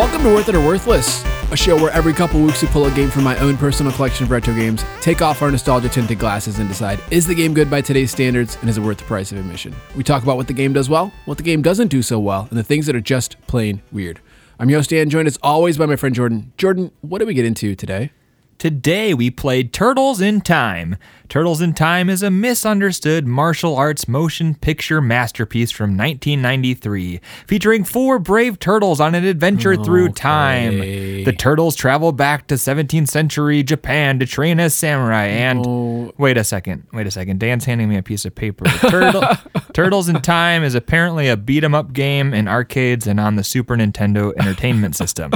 Welcome to Worth It or Worthless, a show where every couple weeks we pull a game from my own personal collection of retro games, take off our nostalgia tinted glasses, and decide is the game good by today's standards and is it worth the price of admission? We talk about what the game does well, what the game doesn't do so well, and the things that are just plain weird. I'm Yost Dan, joined as always by my friend Jordan. Jordan, what did we get into today? Today we played Turtles in Time. Turtles in Time is a misunderstood martial arts motion picture masterpiece from 1993, featuring four brave turtles on an adventure through time. The turtles travel back to 17th century Japan to train as samurai. And wait a second, wait a second. Dan's handing me a piece of paper. Turtle, Turtles in Time is apparently a beat 'em up game in arcades and on the Super Nintendo Entertainment System.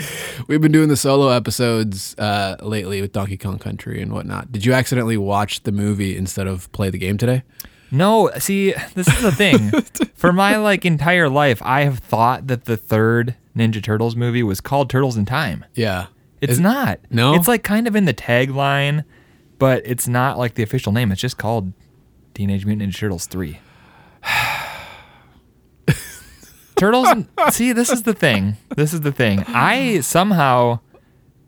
We've been doing the solo episodes uh, lately with Donkey Kong Country and whatnot. Did you accidentally watch the movie instead of play the game today? No, see, this is the thing. For my like entire life, I have thought that the third Ninja Turtles movie was called Turtles in Time. Yeah. It's Is- not. No? It's like kind of in the tagline, but it's not like the official name. It's just called Teenage Mutant Ninja Turtles 3. Turtles See, this is the thing. This is the thing. I somehow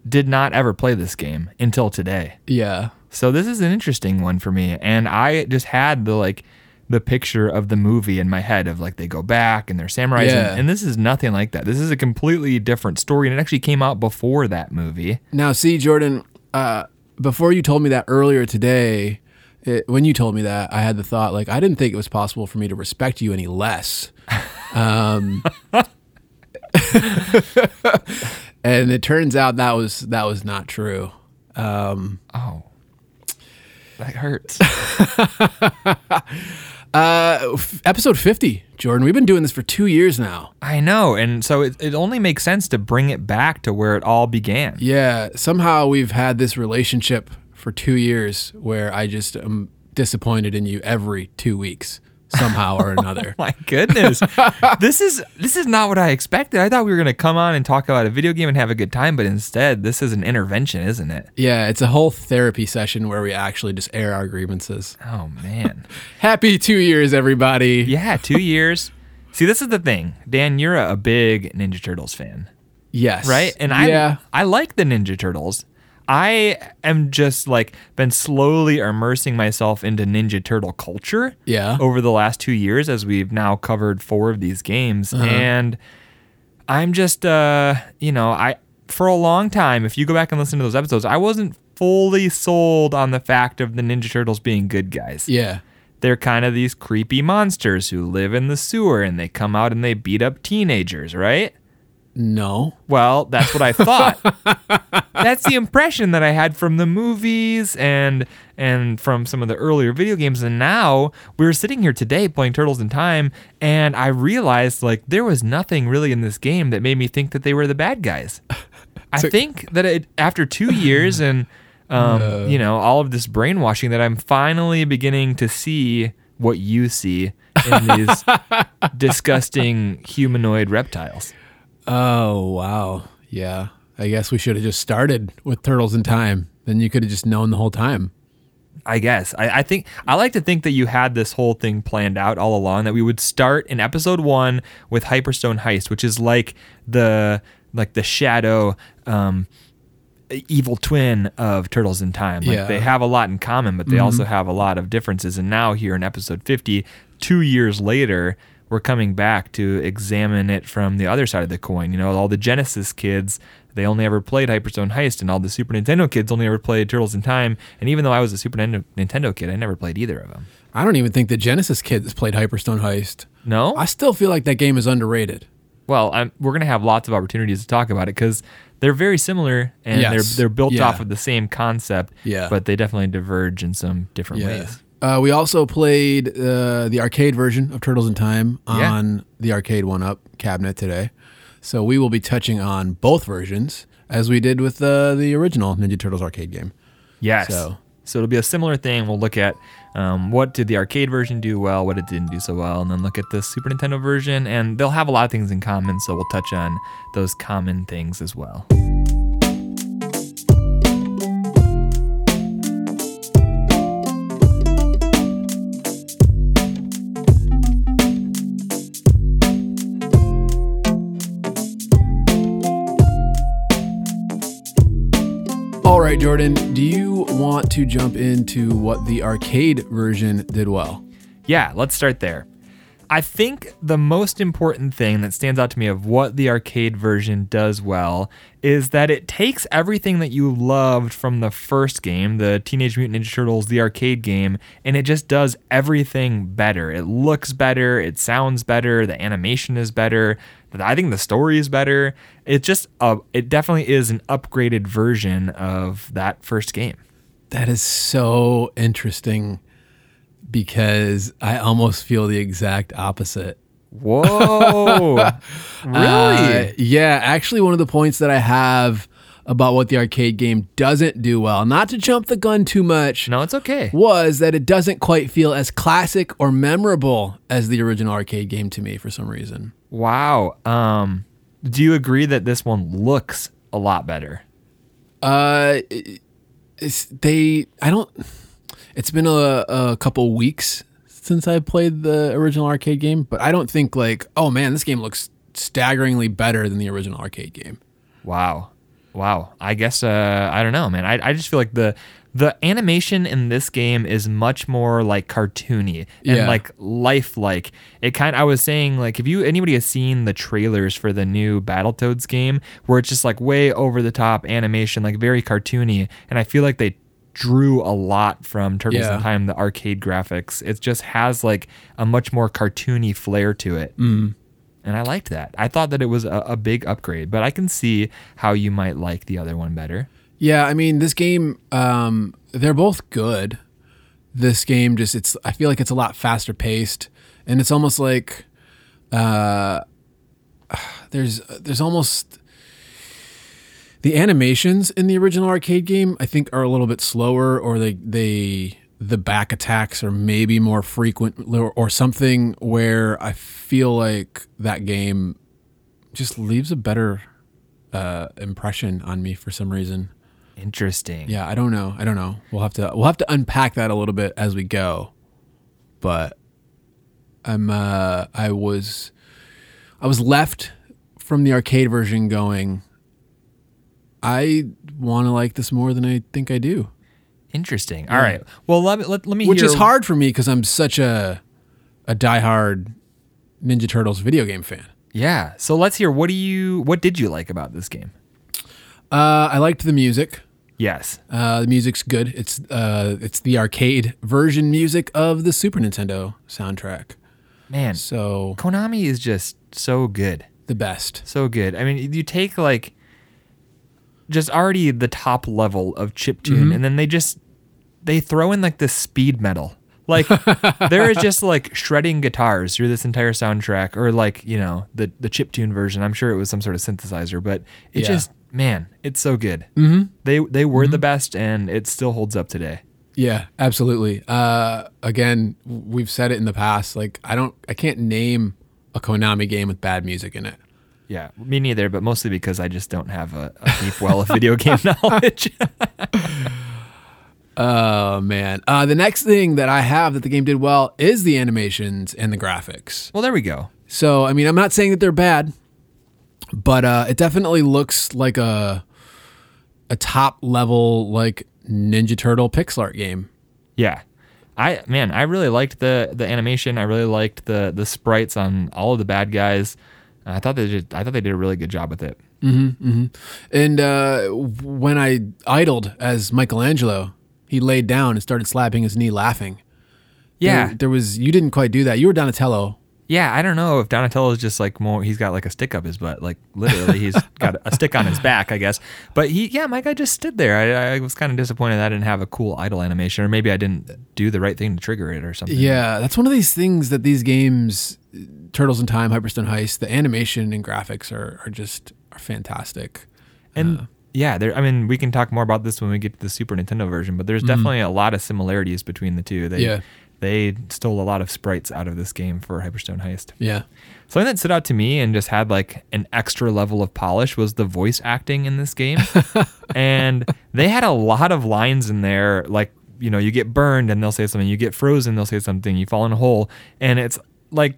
did not ever play this game until today. Yeah. So this is an interesting one for me, and I just had the like the picture of the movie in my head of like they go back and they're samurais, Yeah. and, and this is nothing like that. This is a completely different story, and it actually came out before that movie. Now, see, Jordan, uh, before you told me that earlier today, it, when you told me that, I had the thought, like, I didn't think it was possible for me to respect you any less. Um, and it turns out that was that was not true. Um, Oh, that hurts. uh, f- episode 50, Jordan, we've been doing this for two years now. I know, and so it, it only makes sense to bring it back to where it all began. Yeah, somehow we've had this relationship for two years where I just am disappointed in you every two weeks, somehow or oh another. My goodness, this is this is not what I expected. I thought we were gonna come on and talk about a video game and have a good time, but instead, this is an intervention, isn't it? Yeah, it's a whole therapy session where we actually just air our grievances. Oh man. Happy two years, everybody. Yeah, two years. See, this is the thing, Dan. You're a, a big Ninja Turtles fan, Yes. right? And I, yeah, I like the Ninja Turtles. I am just like been slowly immersing myself into Ninja Turtle culture. Yeah. Over the last two years, as we've now covered four of these games, Uh-huh. and I'm just, uh, you know, I for a long time, if you go back and listen to those episodes, I wasn't fully sold on the fact of the Ninja Turtles being good guys yeah, they're kind of these creepy monsters who live in the sewer and they come out and they beat up teenagers, right? No, Well, that's what I thought. that's the impression that I had from the movies and and from some of the earlier video games and now we were sitting here today playing Turtles in Time and I realized like there was nothing really in this game that made me think that they were the bad guys. I So- think that it, after 2 years and um, you know, all of this brainwashing that I'm finally beginning to see what you see in these disgusting humanoid reptiles. Oh wow, yeah. I guess we should have just started with Turtles in Time. Then you could have just known the whole time. I guess. I, I think I like to think that you had this whole thing planned out all along. That we would start in episode one with Hyperstone Heist, which is like the like the shadow um, evil twin of Turtles in Time. Like Yeah. they have a lot in common, but they also have a lot of differences. And now here in episode fifty, two years later, we're coming back to examine it from the other side of the coin. You know, all the Genesis kids. They only ever played Hyperstone Heist, and all the Super Nintendo kids only ever played Turtles in Time. And even though I was a Super Nintendo, kid, I never played either of them. I don't even think the Genesis kids played Hyperstone Heist. No, I still feel like that game is underrated. well, I'm, we're gonna have lots of opportunities to talk about it because they're very similar and Yes. they're they're built Yeah. off of the same concept. Yeah. but they definitely diverge in some different ways. Uh, we also played uh, the arcade version of Turtles in Time Yeah. on the arcade one up cabinet today. So we will be touching on both versions as we did with uh, the original Ninja Turtles arcade game. Yes. So- So. it'll be a similar thing. We'll look at um, what did the arcade version do well, what it didn't do so well, and then look at the Super Nintendo version. And they'll have a lot of things in common, so we'll touch on those common things as well. All right, Jordan, do you want to jump into what the arcade version did well? Yeah, let's start there. I think the most important thing that stands out to me of what the arcade version does well is that it takes everything that you loved from the first game, the Teenage Mutant Ninja Turtles, the arcade game, and it just does everything better. It looks better, it sounds better, the animation is better, I think the story is better. It just uh, it definitely is an upgraded version of that first game. That is so interesting because I almost feel the exact opposite. Whoa. really? Uh, yeah, actually one of the points that I have about what the arcade game doesn't do well, not to jump the gun too much. No, it's okay. Was that it doesn't quite feel as classic or memorable as the original arcade game to me for some reason. Wow. Um, do you agree that this one looks a lot better? Uh, it's, they. I don't. It's been a, a couple weeks since I played the original arcade game, but I don't think like, oh man, this game looks staggeringly better than the original arcade game. Wow. Wow. I guess uh, I don't know, man. I, I just feel like the the animation in this game is much more like cartoony and yeah. like lifelike. It kind I was saying like if you anybody has seen the trailers for the new Battletoads game where it's just like way over the top animation, like very cartoony, and I feel like they drew a lot from Turtles yeah. in Time, the arcade graphics. It just has like a much more cartoony flair to it. Mm. And I liked that. I thought that it was a, a big upgrade, but I can see how you might like the other one better. Yeah, I mean, this game, um, they're both good. This game just, it's, I feel like it's a lot faster paced, and it's almost like, uh, there's, there's almost, the animations in the original arcade game, I think, are a little bit slower, or they, they, the back attacks are maybe more frequent, or, something where I feel like that game just leaves a better uh, impression on me for some reason. Interesting. Yeah, I don't know. I don't know. We'll have to we'll have to unpack that a little bit as we go. But I'm uh I was I was left from the arcade version going I want to like this more than I think I do. Interesting. All yeah. right. Well, let me let, let me Which hear. is hard for me cuz I'm such a a diehard Ninja Turtles video game fan. Yeah. So let's hear what do you what did you like about this game? Uh, I liked the music. Yes. Uh, the music's good. It's uh, it's the arcade version music of the Super Nintendo soundtrack. Man, so Konami is just so good. The best. So good. I mean, you take like just already the top level of chip tune, mm-hmm. and then they just they throw in like the speed metal. Like there is just like shredding guitars through this entire soundtrack, or like you know the the chip tune version. I'm sure it was some sort of synthesizer, but it yeah. just man, it's so good. Mm-hmm. They they were mm-hmm. the best, and it still holds up today. Yeah, absolutely. Uh, again, we've said it in the past. Like, I don't, I can't name a Konami game with bad music in it. Yeah, me neither. But mostly because I just don't have a, a deep well of video game knowledge. oh man. Uh, the next thing that I have that the game did well is the animations and the graphics. Well, there we go. So, I mean, I'm not saying that they're bad but uh, it definitely looks like a a top level like Ninja Turtle pixel art game. Yeah. I man, I really liked the the animation. I really liked the the sprites on all of the bad guys. I thought they did. I thought they did a really good job with it. Mm-hmm, mm-hmm. And uh, when I idled as Michelangelo, he laid down and started slapping his knee, laughing. Yeah, there, there was. You didn't quite do that. You were Donatello. Yeah, I don't know if Donatello is just like more. He's got like a stick up his butt, like literally, he's got a stick on his back, I guess. But he, yeah, my guy just stood there. I, I was kind of disappointed that I didn't have a cool idle animation, or maybe I didn't do the right thing to trigger it, or something. Yeah, that's one of these things that these games, Turtles in Time, Hyperstone Heist, the animation and graphics are are just are fantastic. And uh, yeah, there. I mean, we can talk more about this when we get to the Super Nintendo version, but there's mm-hmm. definitely a lot of similarities between the two. They, yeah they stole a lot of sprites out of this game for Hyperstone Heist. Yeah. Something that stood out to me and just had like an extra level of polish was the voice acting in this game. and they had a lot of lines in there like, you know, you get burned and they'll say something, you get frozen, they'll say something, you fall in a hole. And it's like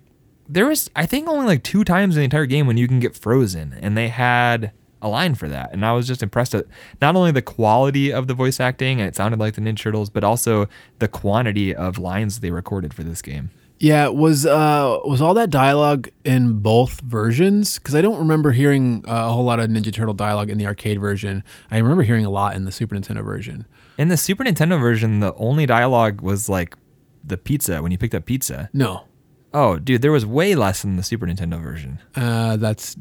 there was I think only like two times in the entire game when you can get frozen and they had a line for that. And I was just impressed at not only the quality of the voice acting, and it sounded like the Ninja Turtles, but also the quantity of lines they recorded for this game. Yeah, was uh was all that dialogue in both versions? Because I don't remember hearing uh, a whole lot of Ninja Turtle dialogue in the arcade version. I remember hearing a lot in the Super Nintendo version. In the Super Nintendo version, the only dialogue was like the pizza when you picked up pizza. No, Oh, dude, there was way less in the Super Nintendo version. uh, that's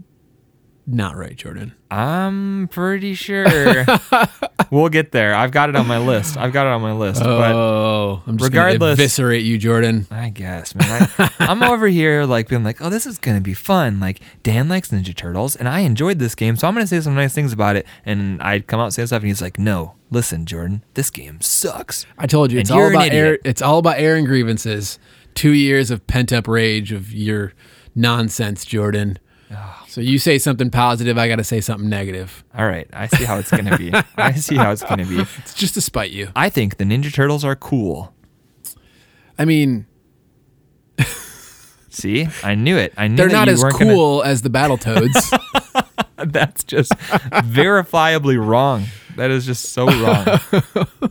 not right, Jordan. I'm pretty sure we'll get there. I've got it on my list. I've got it on my list. but Oh, I'm just regardless- eviscerate you, Jordan. I guess, man. I, I'm over here like being like, oh, this is gonna be fun. Like Dan likes Ninja Turtles, and I enjoyed this game, so I'm gonna say some nice things about it. And I'd come out and say stuff, and he's like, no, listen, Jordan, this game sucks. I told you it's And all about air. It's all about airing grievances. Two years of pent up rage of your nonsense, Jordan. So you say something positive, I got to say something negative. All right, I see how it's gonna be. I see how it's gonna be. It's just to spite you. I think the Ninja Turtles are cool. I mean, See, I knew it. I knew they're not as weren't gonna- cool as the Battletoads. That's just verifiably wrong. That is just so wrong.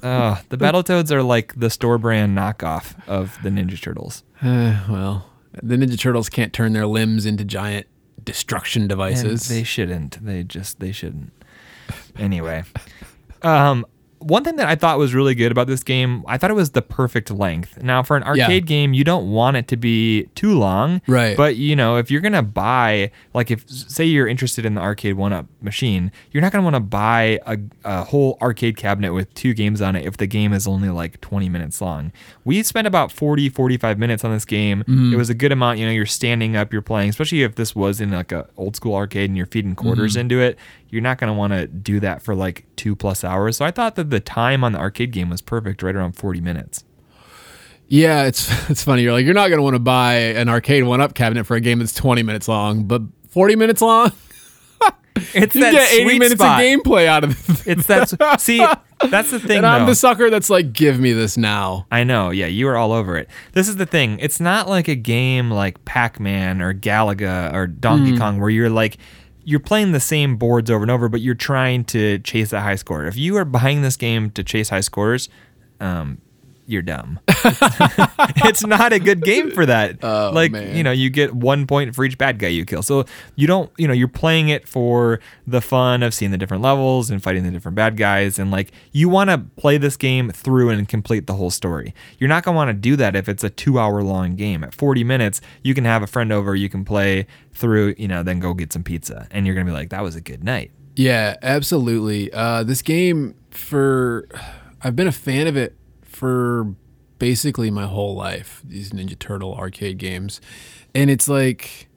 uh, the Battletoads are like the store brand knockoff of the Ninja Turtles. Uh, well, the Ninja Turtles can't turn their limbs into giant destruction And devices. they shouldn't. They just they shouldn't. Anyway, um, one thing that I thought was really good about this game, I thought it was the perfect length. Now, for an Yeah. arcade game, you don't want it to be too long, Right. But you know, if you're gonna buy, like, if say you're interested in the arcade one-up machine, you're not gonna want to buy a, a whole arcade cabinet with two games on it if the game is only like 20 minutes long. We spent about 40, 45 minutes on this game. Mm-hmm. It was a good amount. You know, you're standing up, you're playing, especially if this was in like a old school arcade and you're feeding quarters Mm-hmm. into it. You're not gonna want to do that for like two plus hours. So I thought that the time on the arcade game was perfect, right around 40 minutes. yeah, it's it's funny. You're like, you're not going to want to buy an arcade one up cabinet for a game that's 20 minutes long, but 40 minutes long, It's you that get 80 sweet minutes spot. of gameplay out of it. It's that. see, that's the thing. and I'm though. the sucker that's like, give me this now. I know, yeah, you were all over it. This is the thing. It's not like a game like Pac-Man or Galaga or Donkey hmm. Kong where you're like you're playing the same boards over and over, but you're trying to chase a high score. If you are buying this game to chase high scores, um, you're dumb. it's not a good game for that. Oh, like, man. you know, you get one point for each bad guy you kill. So you don't, you know, you're playing it for the fun of seeing the different levels and fighting the different bad guys. And like, you want to play this game through and complete the whole story. You're not going to want to do that if it's a two hour long game. At 40 minutes, you can have a friend over, you can play through, you know, then go get some pizza. And you're going to be like, that was a good night. Yeah, absolutely. Uh, this game, for I've been a fan of it for basically my whole life. These Ninja Turtle arcade games, and it's like,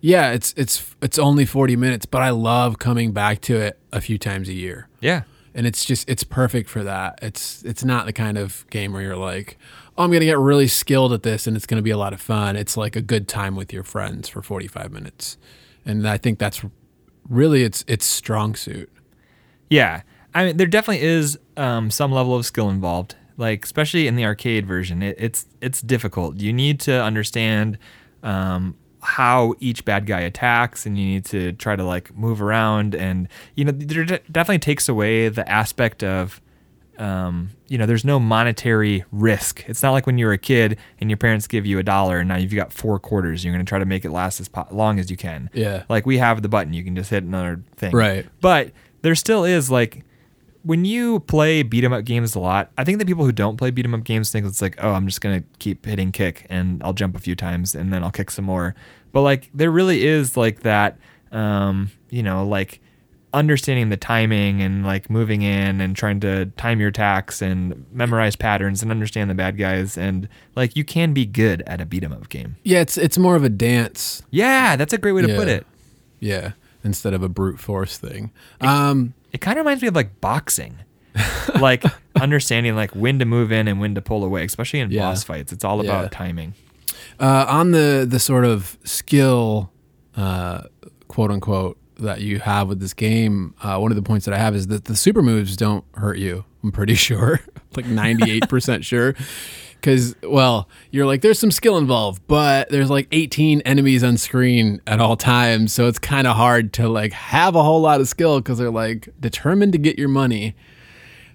yeah, it's it's it's only forty minutes, but I love coming back to it a few times a year. Yeah. and it's just it's perfect for that. It's it's not the kind of game where you're like, oh, I'm gonna get really skilled at this and it's gonna be a lot of fun. It's like a good time with your friends for 45 minutes, and I think that's really its its strong suit. Yeah, I mean, there definitely is um, some level of skill involved. Like, especially in the arcade version, it, it's it's difficult. You need to understand um, how each bad guy attacks, and you need to try to like move around. And you know, there de- definitely takes away the aspect of um, you know, there's no monetary risk. It's not like when you're a kid and your parents give you a dollar and now you've got four quarters. You're going to try to make it last as po- long as you can. Yeah. Like we have the button, you can just hit another thing. Right. But there still is like when you play beat 'em up games a lot, I think the people who don't play beat 'em up games think it's like, oh, I'm just gonna keep hitting kick and I'll jump a few times and then I'll kick some more. But like there really is like that, um, you know, like understanding the timing and like moving in and trying to time your attacks and memorize patterns and understand the bad guys and like you can be good at a beat 'em up game. Yeah, it's it's more of a dance. Yeah, that's a great way to put it. Yeah, instead of a brute force thing. Um, it kind of reminds me of like boxing like understanding like when to move in and when to pull away especially in Yeah. boss fights it's all about Yeah. timing Uh, on the the sort of skill, uh, quote unquote, that you have with this game, uh, one of the points that I have is that the super moves don't hurt you. I'm pretty sure, like 98 percent sure, because well, you're like there's some skill involved, but there's like 18 enemies on screen at all times, so it's kind of hard to like have a whole lot of skill because they're like determined to get your money.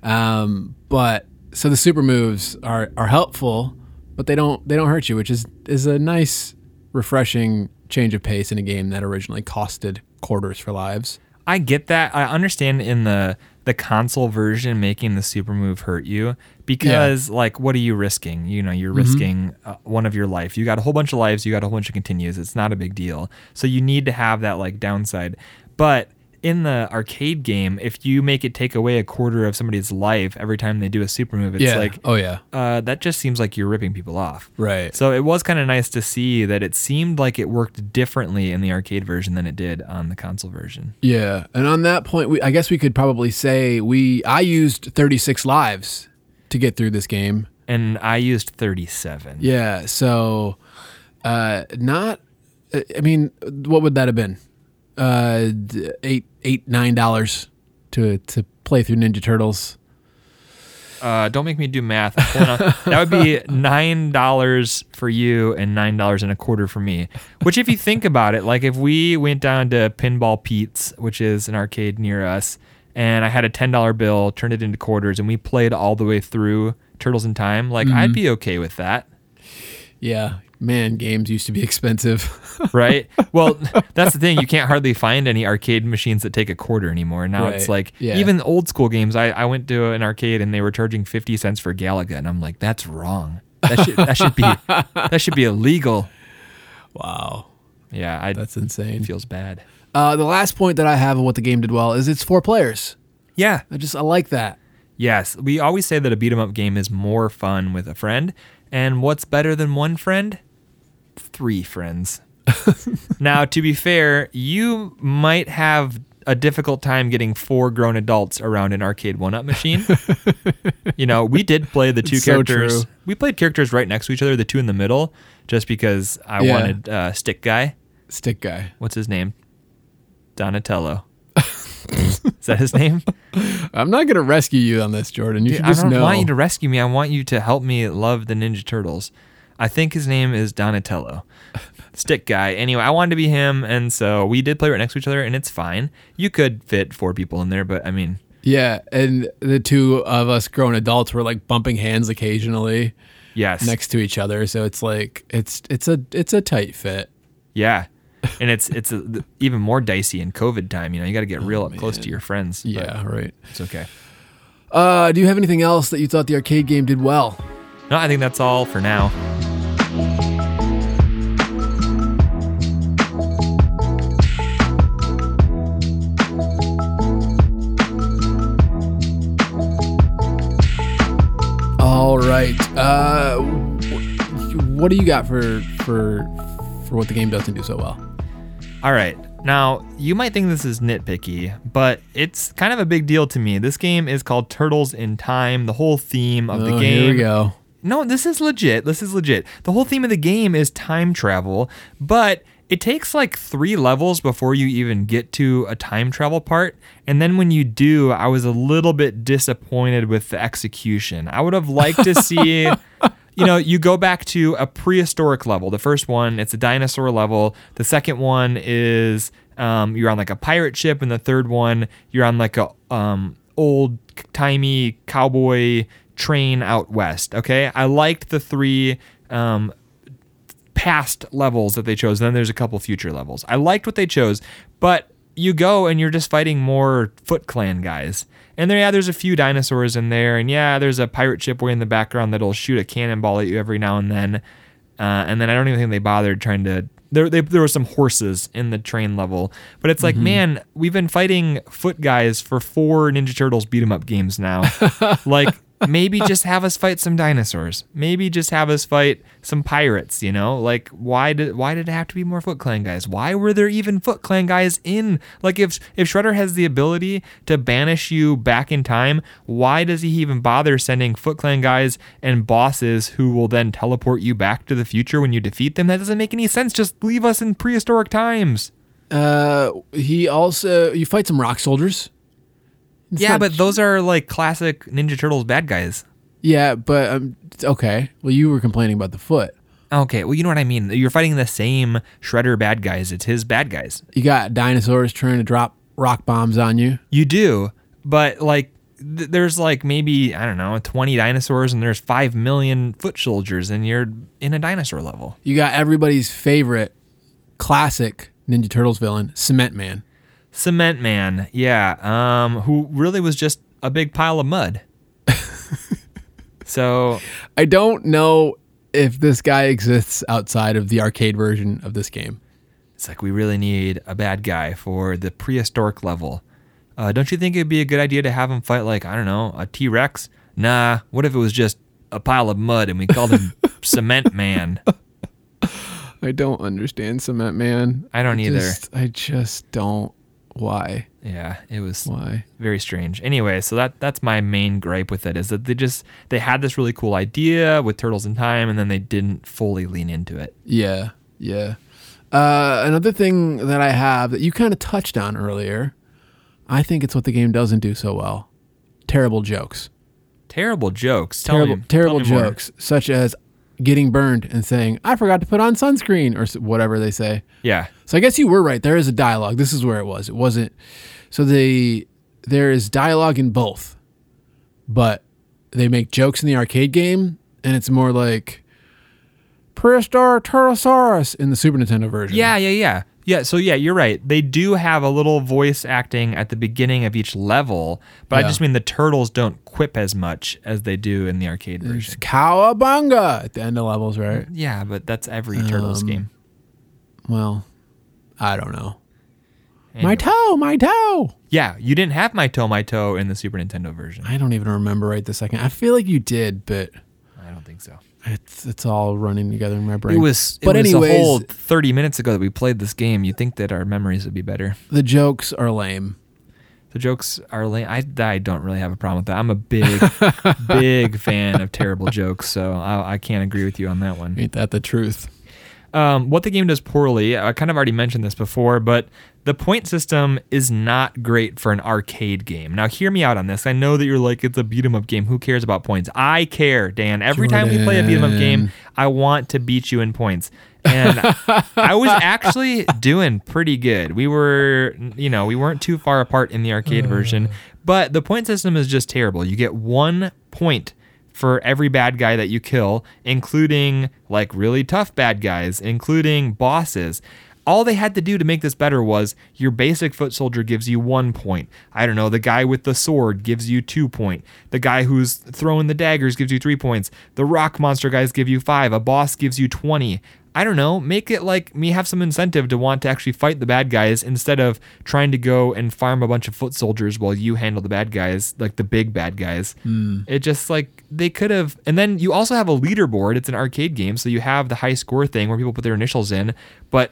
Um, but so the super moves are are helpful, but they don't they don't hurt you, which is is a nice, refreshing change of pace in a game that originally costed quarters for lives. I get that. I understand in the the console version making the super move hurt you because like what are you risking? You know, you're risking uh, one of your life. You got a whole bunch of lives, you got a whole bunch of continues. It's not a big deal. So you need to have that like downside. But in the arcade game, if you make it take away a quarter of somebody's life every time they do a super move, it's yeah. like oh yeah. uh, that just seems like you're ripping people off. Right. So it was kind of nice to see that it seemed like it worked differently in the arcade version than it did on the console version. Yeah, and on that point, we, I guess we could probably say we I used 36 lives to get through this game. And I used 37. Yeah, so uh, not. I mean, what would that have been? Uh, eight, eight, nine dollars to to play through Ninja Turtles. Uh, don't make me do math. I'm pulling out- that would be nine dollars for you and nine dollars and a quarter for me. Which, if you think about it, like if we went down to Pinball Pete's, which is an arcade near us, and I had a ten dollar bill, turned it into quarters, and we played all the way through Turtles in Time, like I'd mm-hmm. be okay with that. Yeah, man, games used to be expensive. right? Well, that's the thing. You can't hardly find any arcade machines that take a quarter anymore. Now it's like Yeah. even old school games. I, I went to an arcade and they were charging fifty cents for Galaga, and I'm like, that's wrong. That should that should be that should be illegal. wow, Yeah, I, that's insane. it feels bad. Uh, the last point that I have of what the game did well is it's four players. Yeah. I just I like that. Yes, we always say that a beat 'em up game is more fun with a friend, and what's better than one friend? Three friends. now, to be fair, you might have a difficult time getting four grown adults around an arcade one-up machine. you know, we did play the two It's characters. true. We played characters right next to each other, the two in the middle, just because I Yeah. wanted uh, stick guy. Stick guy. What's his name? Donatello. Is that his name? I'm not gonna rescue you on this, Jordan. You should I don't know. want you to rescue me. I want you to help me love the Ninja Turtles. I think his name is Donatello. Stick guy. Anyway, I wanted to be him, and so we did play right next to each other, and it's fine. You could fit four people in there, but I mean, Yeah, and the two of us grown adults were like bumping hands occasionally yes, next to each other, so it's like it's it's a it's a tight fit. yeah, and it's it's a, even more dicey in COVID time. You know, you got to get real up close to your friends. Yeah, right. it's okay. Uh, do you have anything else that you thought the arcade game did well? No, I think that's all for now. All right. Uh, what do you got for for for what the game doesn't do so well? All right. Now, you might think this is nitpicky, but it's kind of a big deal to me. This game is called Turtles in Time. The whole theme of the Oh, game. Here we go. No, this is legit. This is legit. The whole theme of the game is time travel, but it takes like three levels before you even get to a time travel part. And then when you do, I was a little bit disappointed with the execution. I would have liked to see. You know, you go back to a prehistoric level. The first one, it's a dinosaur level. The second one is um, you're on like a pirate ship, and the third one, you're on like a um, old timey cowboy train out west. Okay, I liked the three um, past levels that they chose. And then there's a couple future levels. I liked what they chose, but you go and you're just fighting more Foot Clan guys. And there, yeah, there's a few dinosaurs in there, and yeah, there's a pirate ship way in the background that'll shoot a cannonball at you every now and then. Uh, and then I don't even think they bothered trying to. There, they, there were some horses in the train level, but it's like, man, we've been fighting foot guys for four Ninja Turtles beat 'em up games now. like, maybe just have us fight some dinosaurs. Maybe just have us fight some pirates. You know, like why did why did it have to be more Foot Clan guys? Why were there even Foot Clan guys in? Like, if if Shredder has the ability to banish you back in time, why does he even bother sending Foot Clan guys and bosses who will then teleport you back to the future when you defeat them? That doesn't make any sense. Just leave us in prehistoric times. Uh, he also you fight some rock soldiers. It's yeah, not- but those are like classic Ninja Turtles bad guys. Yeah, but um, okay. Well, you were complaining about the foot. Okay, well, you know what I mean. You're fighting the same Shredder bad guys. It's his bad guys. You got dinosaurs trying to drop rock bombs on you. You do, but like th- there's like maybe I don't know 20 dinosaurs and there's 5 million foot soldiers and you're in a dinosaur level. You got everybody's favorite classic Ninja Turtles villain, Cement Man. Cement Man, yeah, um, who really was just a big pile of mud. so I don't know if this guy exists outside of the arcade version of this game. it's like we really need a bad guy for the prehistoric level. Uh, don't you think it'd be a good idea to have him fight like I don't know a T Rex? Nah. What if it was just a pile of mud and we called him Cement Man? I don't understand Cement Man. I don't either. Just- I just don't. Why? Yeah, it was Why? very strange. Anyway, so that that's my main gripe with it is that they just they had this really cool idea with Turtles in Time and then they didn't fully lean into it. Yeah, yeah. Uh, another thing that I have that you kind of touched on earlier, I think it's what the game doesn't do so well. Terrible jokes. Terrible jokes. Tell terrible, me, terrible me more. jokes, such as getting burned and saying, "I forgot to put on sunscreen" or whatever they say. Yeah. So I guess you were right. There is a dialogue. This is where it was. It wasn't. So they there is dialogue in both, but they make jokes in the arcade game, and it's more like prehistoric Pterosaurus in the Super Nintendo version. Yeah, yeah, yeah. Yeah, so yeah, you're right. They do have a little voice acting at the beginning of each level, but I just mean the turtles don't quip as much as they do in the arcade There's version. cowabunga at the end of levels, right? Yeah, but that's every Turtles Um, game. Well, I don't know. Anyway. My toe, my toe. Yeah, you didn't have my toe, my toe in the Super Nintendo version. I don't even remember right the second. I feel like you did, but I don't think so. It's it's all running together in my brain. It was, it but was anyways, a whole 30 minutes ago that we played this game. You'd think that our memories would be better. the jokes are lame. The jokes are lame. I, I don't really have a problem with that. I'm a big, big fan of terrible jokes, so I, I can't agree with you on that one. Ain't that the truth? Um, what the game does poorly, I kind of already mentioned this before, but the point system is not great for an arcade game. Now, hear me out on this. I know that you're like, it's a beat 'em up game. Who cares about points? I care, Dan. Every time we play a beat 'em up game, I want to beat you in points. And I was actually doing pretty good. We were, you know, we weren't too far apart in the arcade uh. version, but the point system is just terrible. You get one point for every bad guy that you kill, including like really tough bad guys, including bosses. All they had to do to make this better was your basic foot soldier gives you one point. I don't know, the guy with the sword gives you two point. The guy who's throwing the daggers gives you three points. The rock monster guys give you five. A boss gives you 20. I don't know, make it like me have some incentive to want to actually fight the bad guys instead of trying to go and farm a bunch of foot soldiers while you handle the bad guys, like the big bad guys. Hmm. It just like they could have, and then you also have a leaderboard. It's an arcade game, so you have the high score thing where people put their initials in. But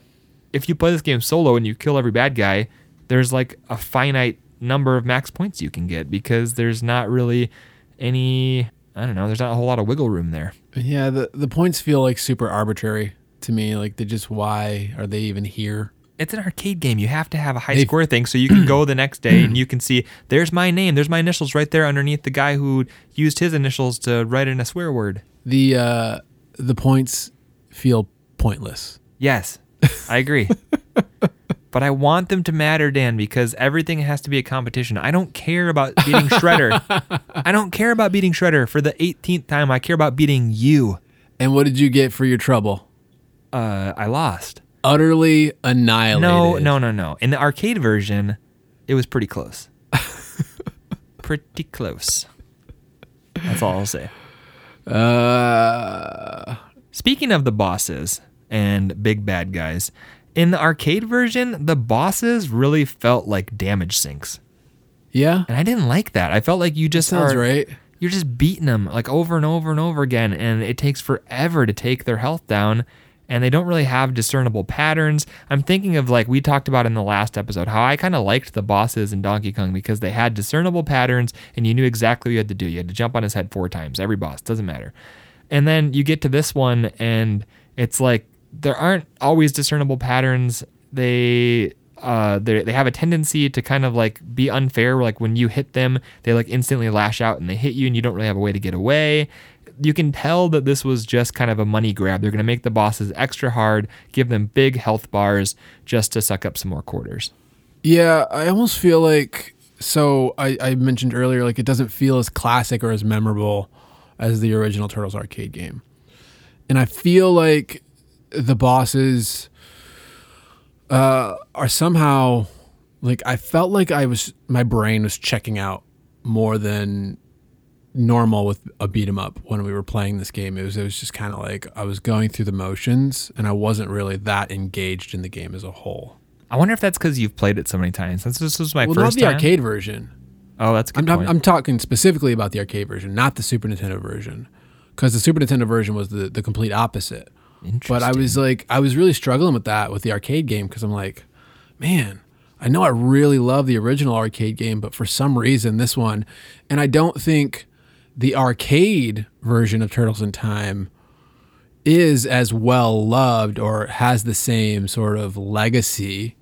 if you play this game solo and you kill every bad guy, there's like a finite number of max points you can get because there's not really any. I don't know. There's not a whole lot of wiggle room there. Yeah, the the points feel like super arbitrary to me. Like they just why are they even here? it's an arcade game. You have to have a high They've- score thing so you can go the next day and you can see there's my name, there's my initials right there underneath the guy who used his initials to write in a swear word. The uh the points feel pointless. Yes, I agree. but I want them to matter, Dan, because everything has to be a competition. I don't care about beating Shredder. I don't care about beating Shredder for the 18th time. I care about beating you. And what did you get for your trouble? Uh, I lost. Utterly annihilated. No, no, no, no. In the arcade version, it was pretty close. pretty close. That's all I'll say. Uh Speaking of the bosses and big bad guys, in the arcade version, the bosses really felt like damage sinks. yeah. And I didn't like that. I felt like you just Sounds are, right. You're just beating them like over and over and over again, and it takes forever to take their health down. And they don't really have discernible patterns. I'm thinking of like we talked about in the last episode, how I kind of liked the bosses in Donkey Kong because they had discernible patterns and you knew exactly what you had to do. You had to jump on his head four times, every boss, doesn't matter. And then you get to this one, and it's like there aren't always discernible patterns. They uh, they they have a tendency to kind of like be unfair. Like when you hit them, they like instantly lash out and they hit you, and you don't really have a way to get away. You can tell that this was just kind of a money grab. They're going to make the bosses extra hard, give them big health bars just to suck up some more quarters. Yeah, I almost feel like so I, I mentioned earlier like it doesn't feel as classic or as memorable as the original Turtles arcade game. And I feel like the bosses uh, are somehow like I felt like I was my brain was checking out more than normal with a beat 'em up when we were playing this game. It was it was just kind of like I was going through the motions and I wasn't really that engaged in the game as a whole. I wonder if that's because you've played it so many times. Since this was my well, not the time. arcade version. Oh, that's good I'm, I'm. I'm talking specifically about the arcade version, not the Super Nintendo version, because the Super Nintendo version was the, the complete opposite. But I was like, I was really struggling with that with the arcade game because I'm like, man, I know I really love the original arcade game, but for some reason this one, and I don't think the arcade version of Turtles in Time is as well loved or has the same sort of legacy.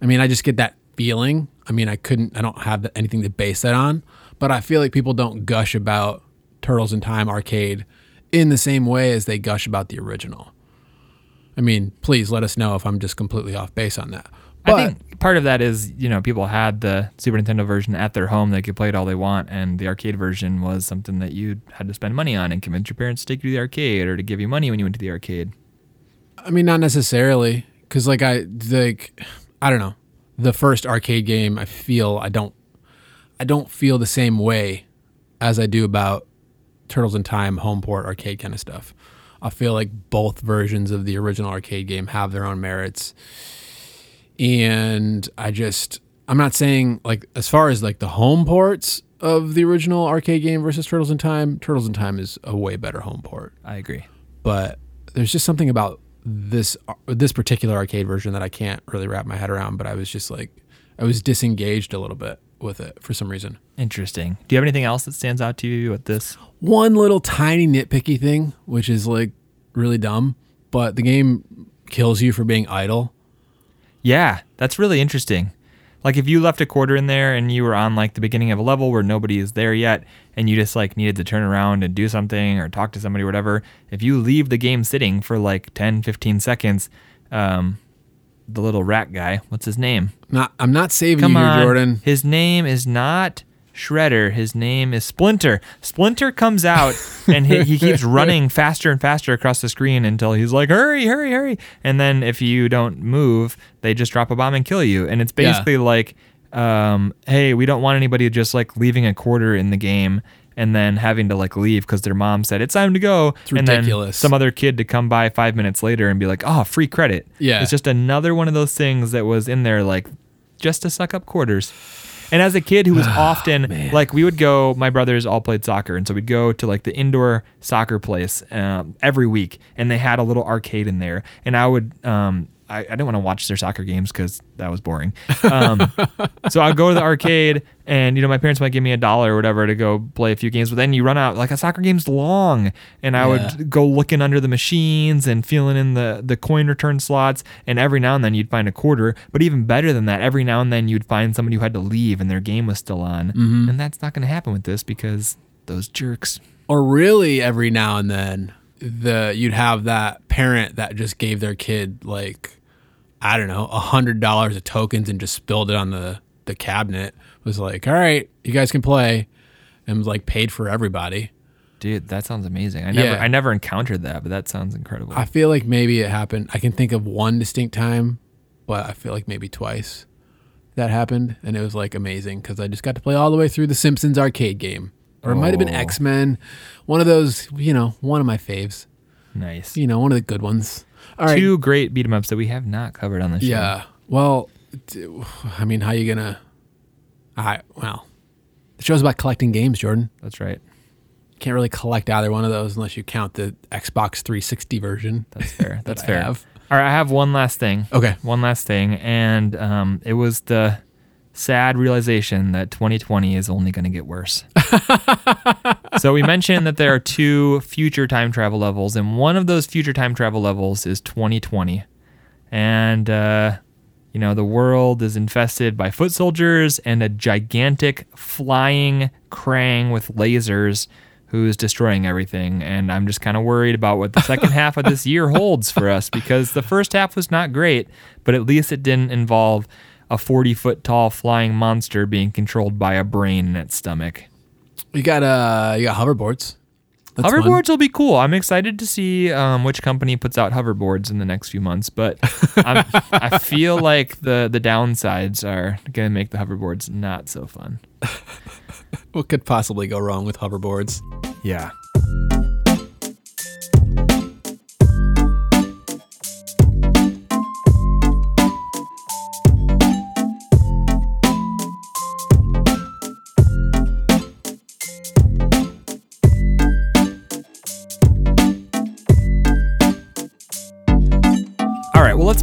I mean, I just get that feeling. I mean, I couldn't, I don't have anything to base that on, but I feel like people don't gush about Turtles in Time arcade in the same way as they gush about the original. I mean, please let us know if I'm just completely off base on that. But I think part of that is, you know, people had the Super Nintendo version at their home. They could play it all they want. And the arcade version was something that you had to spend money on and convince your parents to take you to the arcade or to give you money when you went to the arcade. I mean, not necessarily, because like I like, I don't know, the first arcade game. I feel I don't, I don't feel the same way as I do about Turtles in Time, home port, arcade kind of stuff. I feel like both versions of the original arcade game have their own merits, and I just, I'm not saying like as far as like the home ports of the original arcade game versus Turtles in Time. Turtles in Time is a way better home port I agree. but there's just something about this this particular arcade version that I can't really wrap my head around. But I was just like, I was disengaged a little bit with it for some reason. Interesting. Do you have anything else that stands out to you with this? One little tiny nitpicky thing, which is like really dumb, but the game kills you for being idle. Yeah, that's really interesting. Like if you left a quarter in there and you were on like the beginning of a level where nobody is there yet and you just like needed to turn around and do something or talk to somebody or whatever, if you leave the game sitting for like 10, 15 seconds, um, the little rat guy, what's his name? Not, I'm not saving Come you here, on. Jordan. His name is not Shredder. His name is Splinter. Splinter comes out and he, he keeps running faster and faster across the screen until he's like, hurry, hurry, hurry. And then if you don't move, they just drop a bomb and kill you. And it's Yeah. basically like, um, hey, we don't want anybody just like leaving a quarter in the game and then having to like leave because their mom said it's time to go. It's and ridiculous. some other kid to come by five minutes later and be like, oh, free credit. Yeah. It's just another one of those things that was in there like just to suck up quarters. And as a kid who was often like, we would go. My brothers all played soccer, and so we'd go to like the indoor soccer place um, every week, and they had a little arcade in there. And I would, um, I, I didn't want to watch their soccer games because that was boring. Um, so I'd go to the arcade, and you know my parents might give me a dollar or whatever to go play a few games. But then you run out like a soccer game's long, and I Yeah. would go looking under the machines and feeling in the the coin return slots. And every now and then you'd find a quarter. But even better than that, every now and then you'd find somebody who had to leave and their game was still on. And that's not going to happen with this because those jerks. Or really, every now and then, the you'd have that parent that just gave their kid like, I don't know, a hundred dollars of tokens and just spilled it on the the cabinet. Was like, all right, you guys can play, and was like paid for everybody. Dude, that sounds amazing. I never Yeah. I never encountered that, but that sounds incredible. I feel like maybe it happened. I can think of one distinct time, but I feel like maybe twice that happened, and it was like amazing because I just got to play all the way through the Simpsons arcade game, or it might have been Oh. X Men, one of those. You know, one of my faves. nice. You know, one of the good ones. Right. Two great beat 'em ups that we have not covered on the show. Yeah. Well, I mean, how are you gonna? I well, the show's about collecting games, Jordan. That's right. You can't really collect either one of those unless you count the Xbox 360 version. That's fair. that That's I fair. All right, I have one last thing. Okay. One last thing, and um, it was the sad realization that 2020 is only going to get worse. so we mentioned that there are two future time travel levels, and one of those future time travel levels is 2020, and uh, You know, the world is infested by foot soldiers and a gigantic flying Krang with lasers who's destroying everything. And I'm just kind of worried about what the second half of this year holds for us because the first half was not great, but at least it didn't involve a 40 foot tall flying monster being controlled by a brain in its stomach. You got uh, you got hoverboards. That's fun. hoverboards will be cool. I'm excited to see um, which company puts out hoverboards in the next few months, but I'm, I feel like the the downsides are going to make the hoverboards not so fun. What could possibly go wrong with hoverboards? Yeah.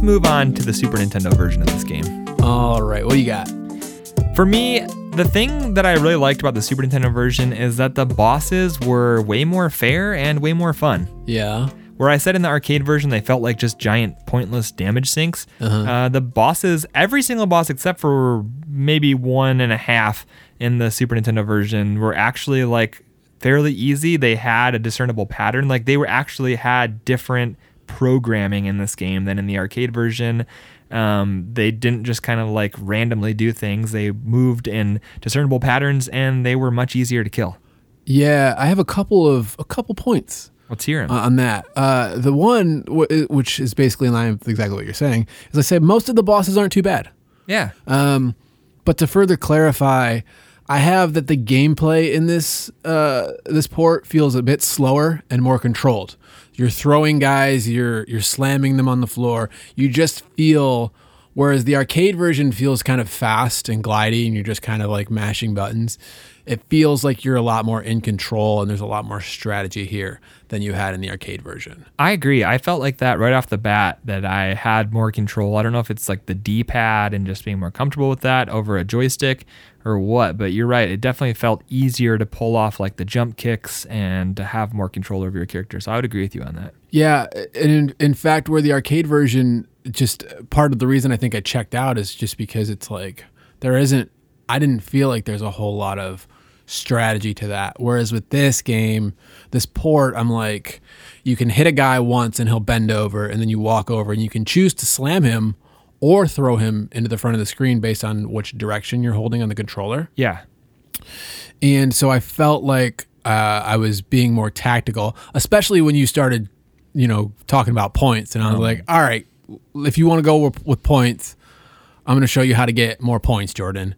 Let's move on to the Super Nintendo version of this game. All right, what do you got? For me, the thing that I really liked about the Super Nintendo version is that the bosses were way more fair and way more fun. Yeah. Where I said in the arcade version they felt like just giant pointless damage sinks, Uh huh. the bosses, every single boss except for maybe one and a half in the Super Nintendo version, were actually like fairly easy. They had a discernible pattern. Like they were actually had different programming in this game than in the arcade version. Um, they didn't just kind of like randomly do things. They moved in discernible patterns, and they were much easier to kill. Yeah, I have a couple of a couple points Let's hear uh, on that. Uh, the one, w- which is basically in line with exactly what you're saying, is I said most of the bosses aren't too bad. yeah. Um, but to further clarify, I have that the gameplay in this uh, this port feels a bit slower and more controlled. You're throwing guys, you're you're slamming them on the floor. You just feel whereas the arcade version feels kind of fast and glidey and you're just kind of like mashing buttons. It feels like you're a lot more in control and there's a lot more strategy here than you had in the arcade version. I agree. I felt like that right off the bat that I had more control. I don't know if it's like the D pad and just being more comfortable with that over a joystick or what, but you're right. It definitely felt easier to pull off like the jump kicks and to have more control over your character. So I would agree with you on that. Yeah, and in, in fact, where the arcade version, just part of the reason I think I checked out is just because it's like there isn't. I didn't feel like there's a whole lot of strategy to that. Whereas with this game, this port, I'm like, you can hit a guy once and he'll bend over, and then you walk over, and you can choose to slam him or throw him into the front of the screen based on which direction you're holding on the controller. Yeah. And so I felt like uh, I was being more tactical, especially when you started, you know, talking about points. And I was like, all right, if you want to go with, with points, I'm going to show you how to get more points, Jordan.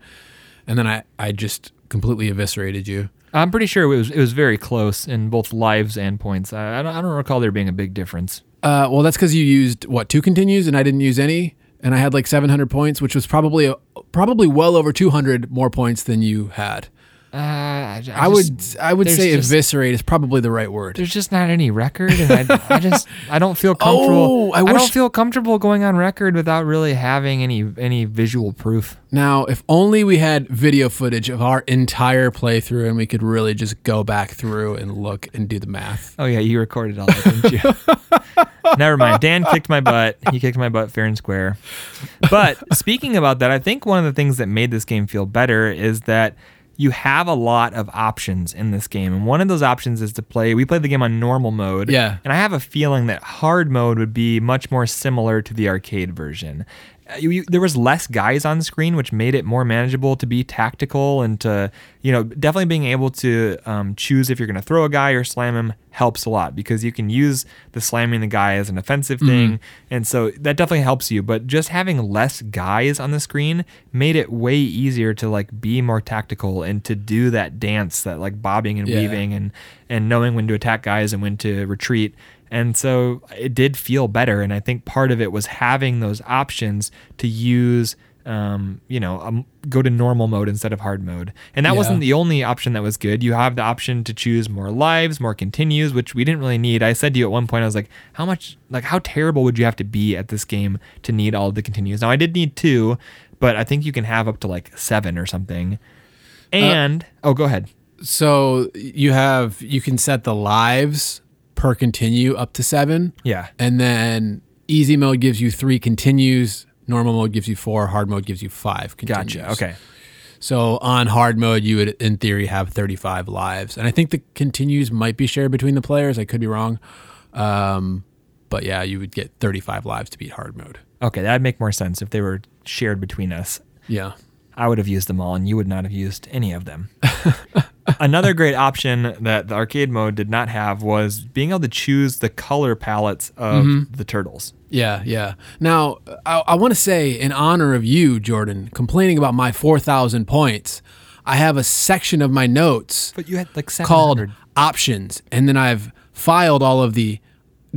And then I, I just completely eviscerated you. I'm pretty sure it was it was very close in both lives and points. I, I, don't, I don't recall there being a big difference. Uh, well, that's because you used what two continues, and I didn't use any, and I had like 700 points, which was probably probably well over 200 more points than you had. Uh, I, I, would I would say just- eviscerate is probably the right word. there's just not any record, and I, I just I don't feel comfortable. Oh, I I, don't feel comfortable going on record without really having any any visual proof. Now, if only we had video footage of our entire playthrough and we could really just go back through and look and do the math. Oh yeah, you recorded all that, didn't you? Never mind. Dan kicked my butt. He kicked my butt fair and square. But speaking about that, I think one of the things that made this game feel better is that you have a lot of options in this game. And one of those options is to play, we played the game on normal mode. Yeah. And I have a feeling that hard mode would be much more similar to the arcade version. You, you, there was less guys on screen, which made it more manageable to be tactical and to, you know, definitely being able to um, choose if you're going to throw a guy or slam him helps a lot because you can use the slamming the guy as an offensive thing. And so that definitely helps you. But just having less guys on the screen made it way easier to like be more tactical and to do that dance, that like bobbing and Yeah. weaving and, and knowing when to attack guys and when to retreat. And so it did feel better. And I think part of it was having those options to use, um, you know, um, go to normal mode instead of hard mode. And that Yeah. wasn't the only option that was good. You have the option to choose more lives, more continues, which we didn't really need. I said to you at one point, I was like, how much, like, how terrible would you have to be at this game to need all the continues? Now, I did need two, but I think you can have up to like seven or something. And, oh, go ahead. So you have you can set the lives per continue up to seven, Yeah. and then easy mode gives you three continues, Normal mode gives you four. Hard mode gives you five. Continues. Gotcha. Okay. So on hard mode, you would in theory have 35 lives, and I think the continues might be shared between the players. I could be wrong, um, but yeah, you would get 35 lives to beat hard mode. Okay, that'd make more sense if they were shared between us. Yeah. I would have used them all, and you would not have used any of them. Another great option that the arcade mode did not have was being able to choose the color palettes of Mm-hmm. the turtles. Yeah, yeah. Now, I, I want to say, in honor of you, Jordan, complaining about my 4,000 points, I have a section of my notes But you had like called options, and then I've filed all of the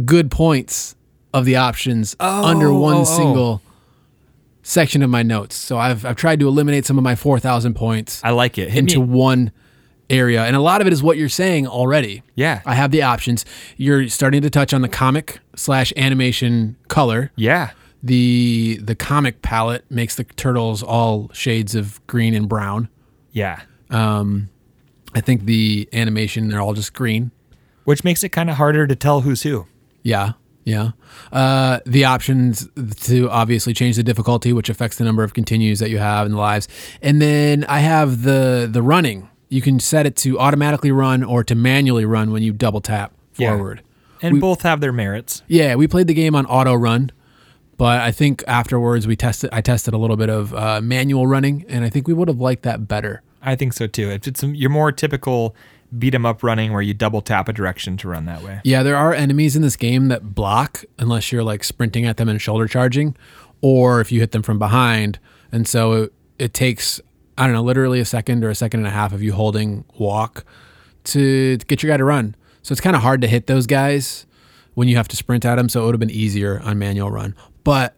good points of the options under one oh, oh. Section of my notes. So I've I've tried to eliminate some of my 4,000 points I like it. Hit into me. one area, and a lot of it is what you're saying already. Yeah. I have the options. You're starting to touch on the comic slash animation color Yeah. the the comic palette makes the turtles all shades of green and brown. Yeah. Um, I think the animation they're all just green. Which makes it kind of harder to tell who's who. Yeah, yeah. Uh, the options to obviously change the difficulty, which affects the number of continues that you have in the lives, and then I have the the running. You can set it to automatically run or to manually run when you double tap Yeah. forward. And both have their merits. Yeah, we played the game on auto run, but I think afterwards we tested. I tested a little bit of uh, manual running, and I think we would have liked that better. I think so too. If it's some your more typical beat 'em up running where you double tap a direction to run that way. Yeah, there are enemies in this game that block unless you're like sprinting at them and shoulder charging, or if you hit them from behind. And so it, it takes, I don't know, literally a second or a second and a half of you holding walk to, to get your guy to run. So it's kind of hard to hit those guys when you have to sprint at them. So it would have been easier on manual run. But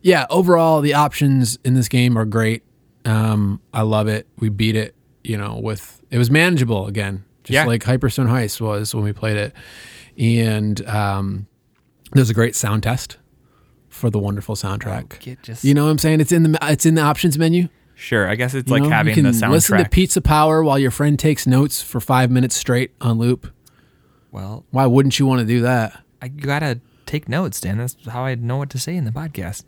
yeah, overall, the options in this game are great. Um, I love it. We beat it, you know, with it was manageable again, just Yeah. like Hyperstone Heist was when we played it. And um, there's a great sound test for the wonderful soundtrack. Get just You know what I'm saying? It's in the it's in the options menu. sure. I guess it's You like know? having you can the listen to. Pizza Power while your friend takes notes for five minutes straight on loop. well, Why wouldn't you want to do that? I gotta take notes, Dan. That's how I know what to say in the podcast.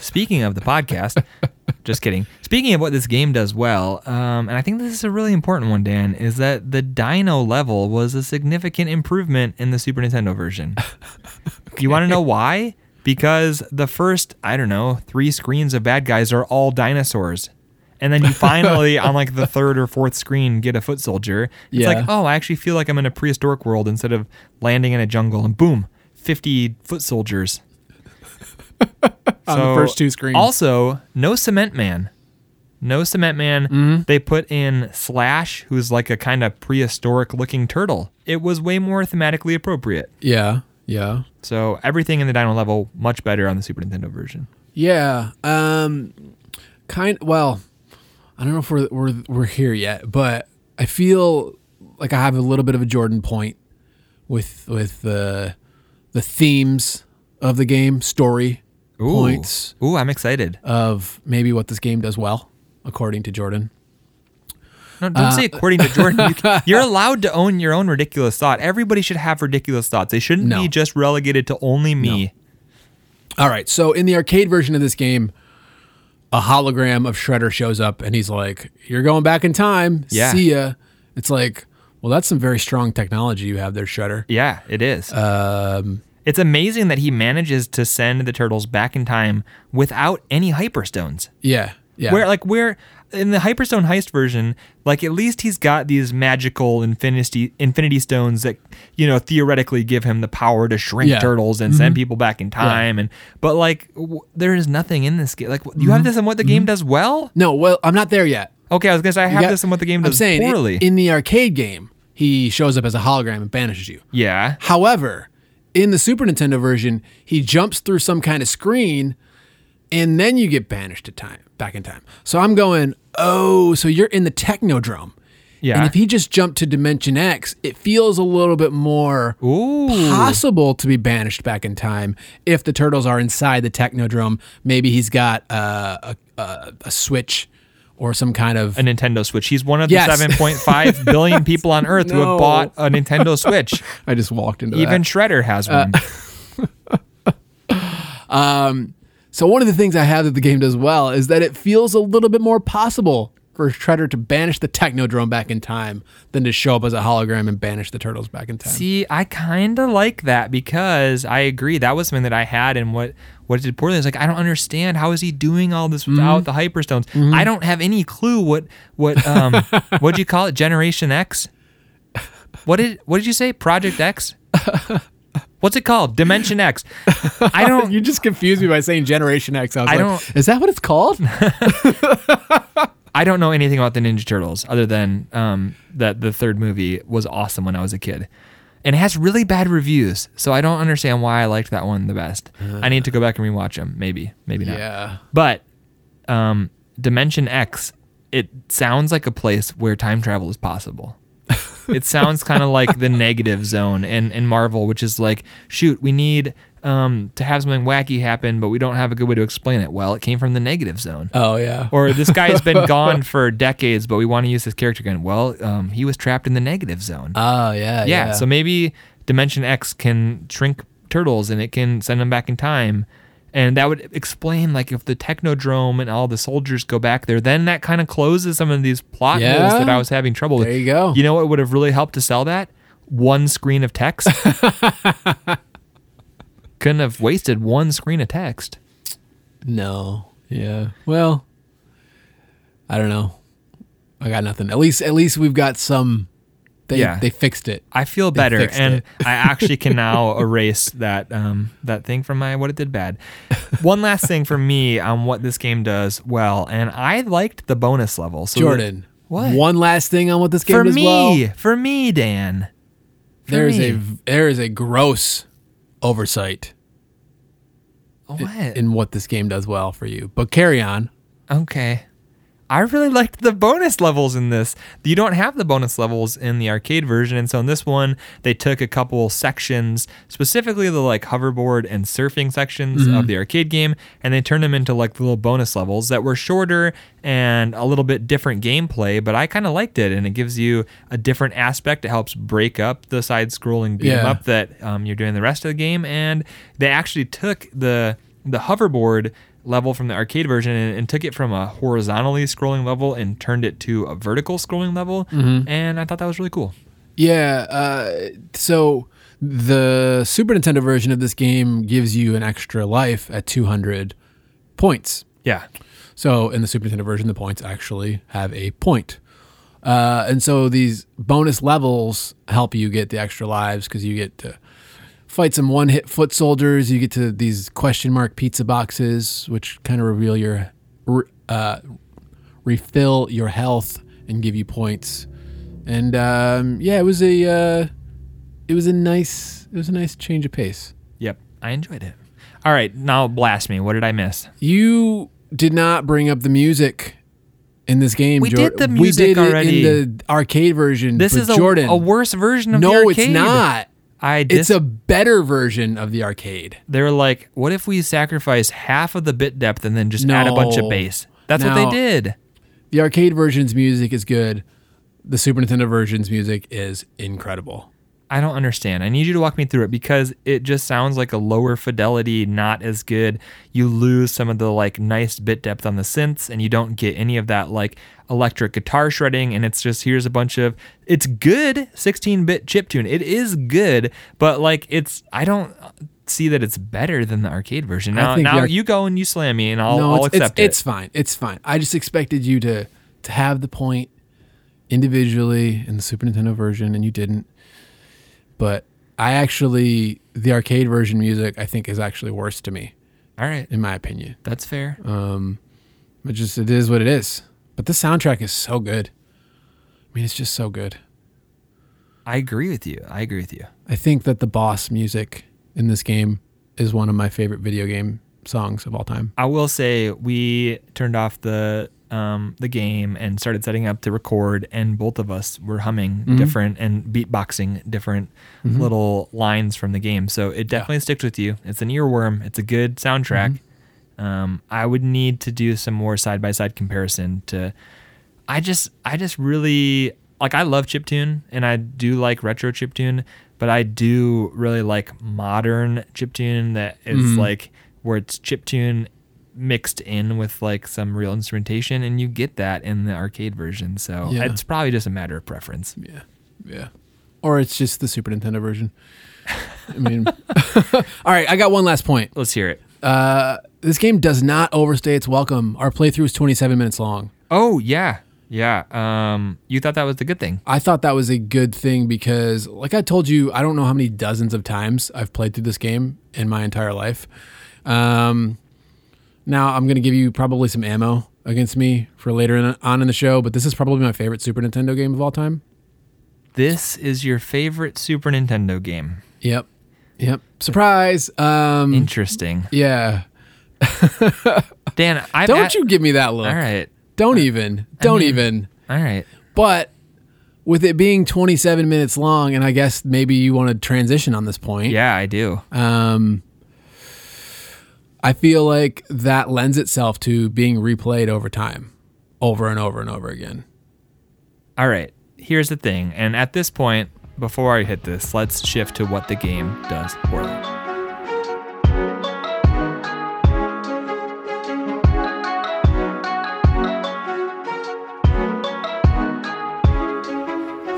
Speaking of the podcast, just kidding. Speaking of what this game does well, um, and I think this is a really important one, Dan, is that the Dino level was a significant improvement in the Super Nintendo version. You want to know why? Because the first, I don't know, three screens of bad guys are all dinosaurs. And then you finally, on like the third or fourth screen, get a foot soldier. It's Yeah. like, oh, I actually feel like I'm in a prehistoric world instead of landing in a jungle and boom, 50 foot soldiers. On the first two screens. Also, no Cement Man. No Cement Man. Mm-hmm. They put in Slash, who's like a kind of prehistoric looking turtle. It was way more thematically appropriate. Yeah, yeah. So everything in the Dino level much better on the Super Nintendo version. Yeah. Um kind well, I don't know if we're we're we're here yet, but I feel like I have a little bit of a Jordan point with with the the themes of the game, story points Ooh, I'm excited. of maybe what this game does well, according to Jordan. No, don't say according to Jordan. You you're allowed to own your own ridiculous thought. Everybody should have ridiculous thoughts. They shouldn't No. be just relegated to only me. All right. So in the arcade version of this game, a hologram of Shredder shows up and he's like, You're going back in time. Yeah. See ya. It's like, well, that's some very strong technology you have there, Shredder. Yeah, it is. Um, it's amazing that he manages to send the turtles back in time without any hyperstones. yeah. Yeah. Where like where in the Hyperstone heist version, like at least he's got these magical infinity infinity stones that you know theoretically give him the power to shrink Yeah. Mm-hmm. turtles and send people back in time. And but like w- there is nothing in this game. Like you Mm-hmm. have this in what the game does well. no, well, I'm not there yet. Okay, I was gonna say I have got- this in what the game I'm does saying i- poorly. in the arcade game, he shows up as a hologram and banishes you. yeah. However, in the Super Nintendo version, he jumps through some kind of screen and then you get banished to time back in time. So I'm going, oh, so you're in the Technodrome. Yeah. And if he just jumped to Dimension X, it feels a little bit more Ooh. possible to be banished back in time if the turtles are inside the Technodrome. Maybe he's got uh, a, a, a switch or some kind of a Nintendo Switch. He's one of Yes. the 7.5 billion people on Earth who have bought a Nintendo Switch. I just walked into that. Even that. Shredder has uh, one. Um, so one of the things I have that the game does well is that it feels a little bit more possible for Shredder to banish the Technodrome back in time than to show up as a hologram and banish the turtles back in time. See, I kind of like that because I agree that was something that I had and what what it did poorly. It's like I don't understand how is he doing all this without the hyperstones. I don't have any clue what what um what do you call it? Generation X. What did what did you say? Project X. What's it called? Dimension X. I don't. you just confused me by saying Generation X. I was I like, don't- is that what it's called? I don't know anything about the Ninja Turtles other than um, that the third movie was awesome when I was a kid. And it has really bad reviews, so I don't understand why I liked that one the best. I need to go back and rewatch them. Maybe, maybe not. yeah. But um, Dimension X, it sounds like a place where time travel is possible. it sounds kind of like the negative zone in, in Marvel, which is like, shoot, we need um, to have something wacky happen, but we don't have a good way to explain it. Well, it came from the negative zone. Oh yeah. Or this guy has been gone for decades, but we want to use this character again. Well, um, he was trapped in the negative zone. Oh yeah. yeah, so maybe Dimension X can shrink turtles and it can send them back in time. And that would explain, like, if the Technodrome and all the soldiers go back there, then that kind of closes some of these plot Yeah. holes that I was having trouble with. There you go. You know what would have really helped to sell that? One screen of text. Couldn't have wasted one screen of text. No. Yeah. Well, I don't know. I got nothing. At least, at least we've got some. They Yeah. they fixed it. I feel better, and. I actually can now erase that um, that thing from my what it did bad. One last thing for me on what this game does well, and I liked the bonus level. So Jordan. What? One last thing on what this game for does me, well. for me, Dan. For There is me. a there is a gross oversight oh, what? in what this game does well for you. But carry on. Okay. I really liked the bonus levels in this. You don't have the bonus levels in the arcade version, and so in this one, they took a couple sections, specifically the like hoverboard and surfing sections of the arcade game, and they turned them into like little bonus levels that were shorter and a little bit different gameplay. But I kind of liked it, and it gives you a different aspect. It helps break up the side-scrolling beat 'em Yeah. up that um, you're doing the rest of the game, and they actually took the the hoverboard level from the arcade version and, and took it from a horizontally scrolling level and turned it to a vertical scrolling level, Mm-hmm. and I thought that was really cool. Yeah. Uh, so the Super Nintendo version of this game gives you an extra life at 200 points. Yeah, So in the Super Nintendo version, the points actually have a point. Uh, and so these bonus levels help you get the extra lives because you get to fight some one hit foot soldiers. You get to these question mark pizza boxes, which kind of reveal your, uh, refill your health and give you points. And um, yeah, it was a, uh, it was a nice, it was a nice change of pace. yep, I enjoyed it. All right, now blast me. What did I miss? You did not bring up the music in this game. We Jor- did the We music did already. in the arcade version. This is a, Jordan. a worse version of the no, it's not. I It's a better version of the arcade. They're like, what if we sacrifice half of the bit depth and then just add a bunch of bass? That's what they did. The arcade version's music is good. The Super Nintendo version's music is incredible. I don't understand. I need you to walk me through it because it just sounds like a lower fidelity, not as good. You lose some of the like nice bit depth on the synths and you don't get any of that like electric guitar shredding and it's just here's a bunch of it's good 16-bit chip tune. It is good, but like it's I don't see that it's better than the arcade version. Now now arc- you go and you slam me and I'll, no, I'll it's, accept it's, it. it's fine. It's fine. I just expected you to to have the point individually in the Super Nintendo version, and you didn't. But I actually, the arcade version music, I think, is actually worse to me, All right. in my opinion. That's fair. Um, it just it is what it is. But the soundtrack is so good. I mean, it's just so good. I agree with you. I agree with you. I think that the boss music in this game is one of my favorite video game songs of all time. I will say we turned off the um, the game and started setting up to record, and both of us were humming Mm-hmm. different and beatboxing different little lines from the game. So it definitely sticks with you. It's an earworm. It's a good soundtrack. Mm-hmm. Um, I would need to do some more side by side comparison to. I just I just really like I love chiptune and I do like retro chiptune, but I do really like modern chiptune that is Mm-hmm. like where it's chiptune mixed in with like some real instrumentation, and you get that in the arcade version. So Yeah. it's probably just a matter of preference. Yeah, yeah. Or it's just the Super Nintendo version. I mean, all right. I got one last point. Let's hear it. Uh, this game does not overstay its welcome. Our playthrough is 27 minutes long. Oh yeah, yeah. Um, you thought that was the good thing. I thought that was a good thing because, like I told you, I don't know how many dozens of times I've played through this game in my entire life. Um, now I'm going to give you probably some ammo against me for later in, on in the show, but this is probably my favorite Super Nintendo game of all time. This is your favorite Super Nintendo game. Yep, yep. Surprise. Um, Interesting, yeah. Dan. I've Don't at- you give me that look. All right, Don't even. Don't mean- even. all right. But with it being 27 minutes long, and I guess maybe you want to transition on this point. Yeah, I do. Um, I feel like that lends itself to being replayed over time, over and over and over again. All right. Here's the thing, and at this point, before I hit this, let's shift to what the game does poorly.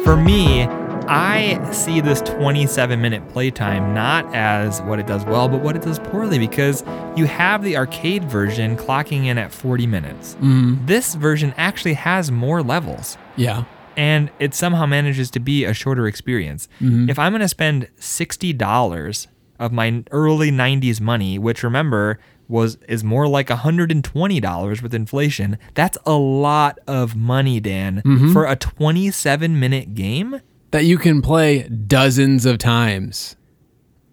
For me, I see this 27 minute playtime not as what it does well, but what it does poorly because you have the arcade version clocking in at 40 minutes. Mm-hmm. This version actually has more levels Yeah. and it somehow manages to be a shorter experience. Mm-hmm. If I'm going to spend $60 of my early 90s money, which remember was is more like $120 with inflation, that's a lot of money, Dan, mm-hmm. for a 27 minute game. That you can play dozens of times.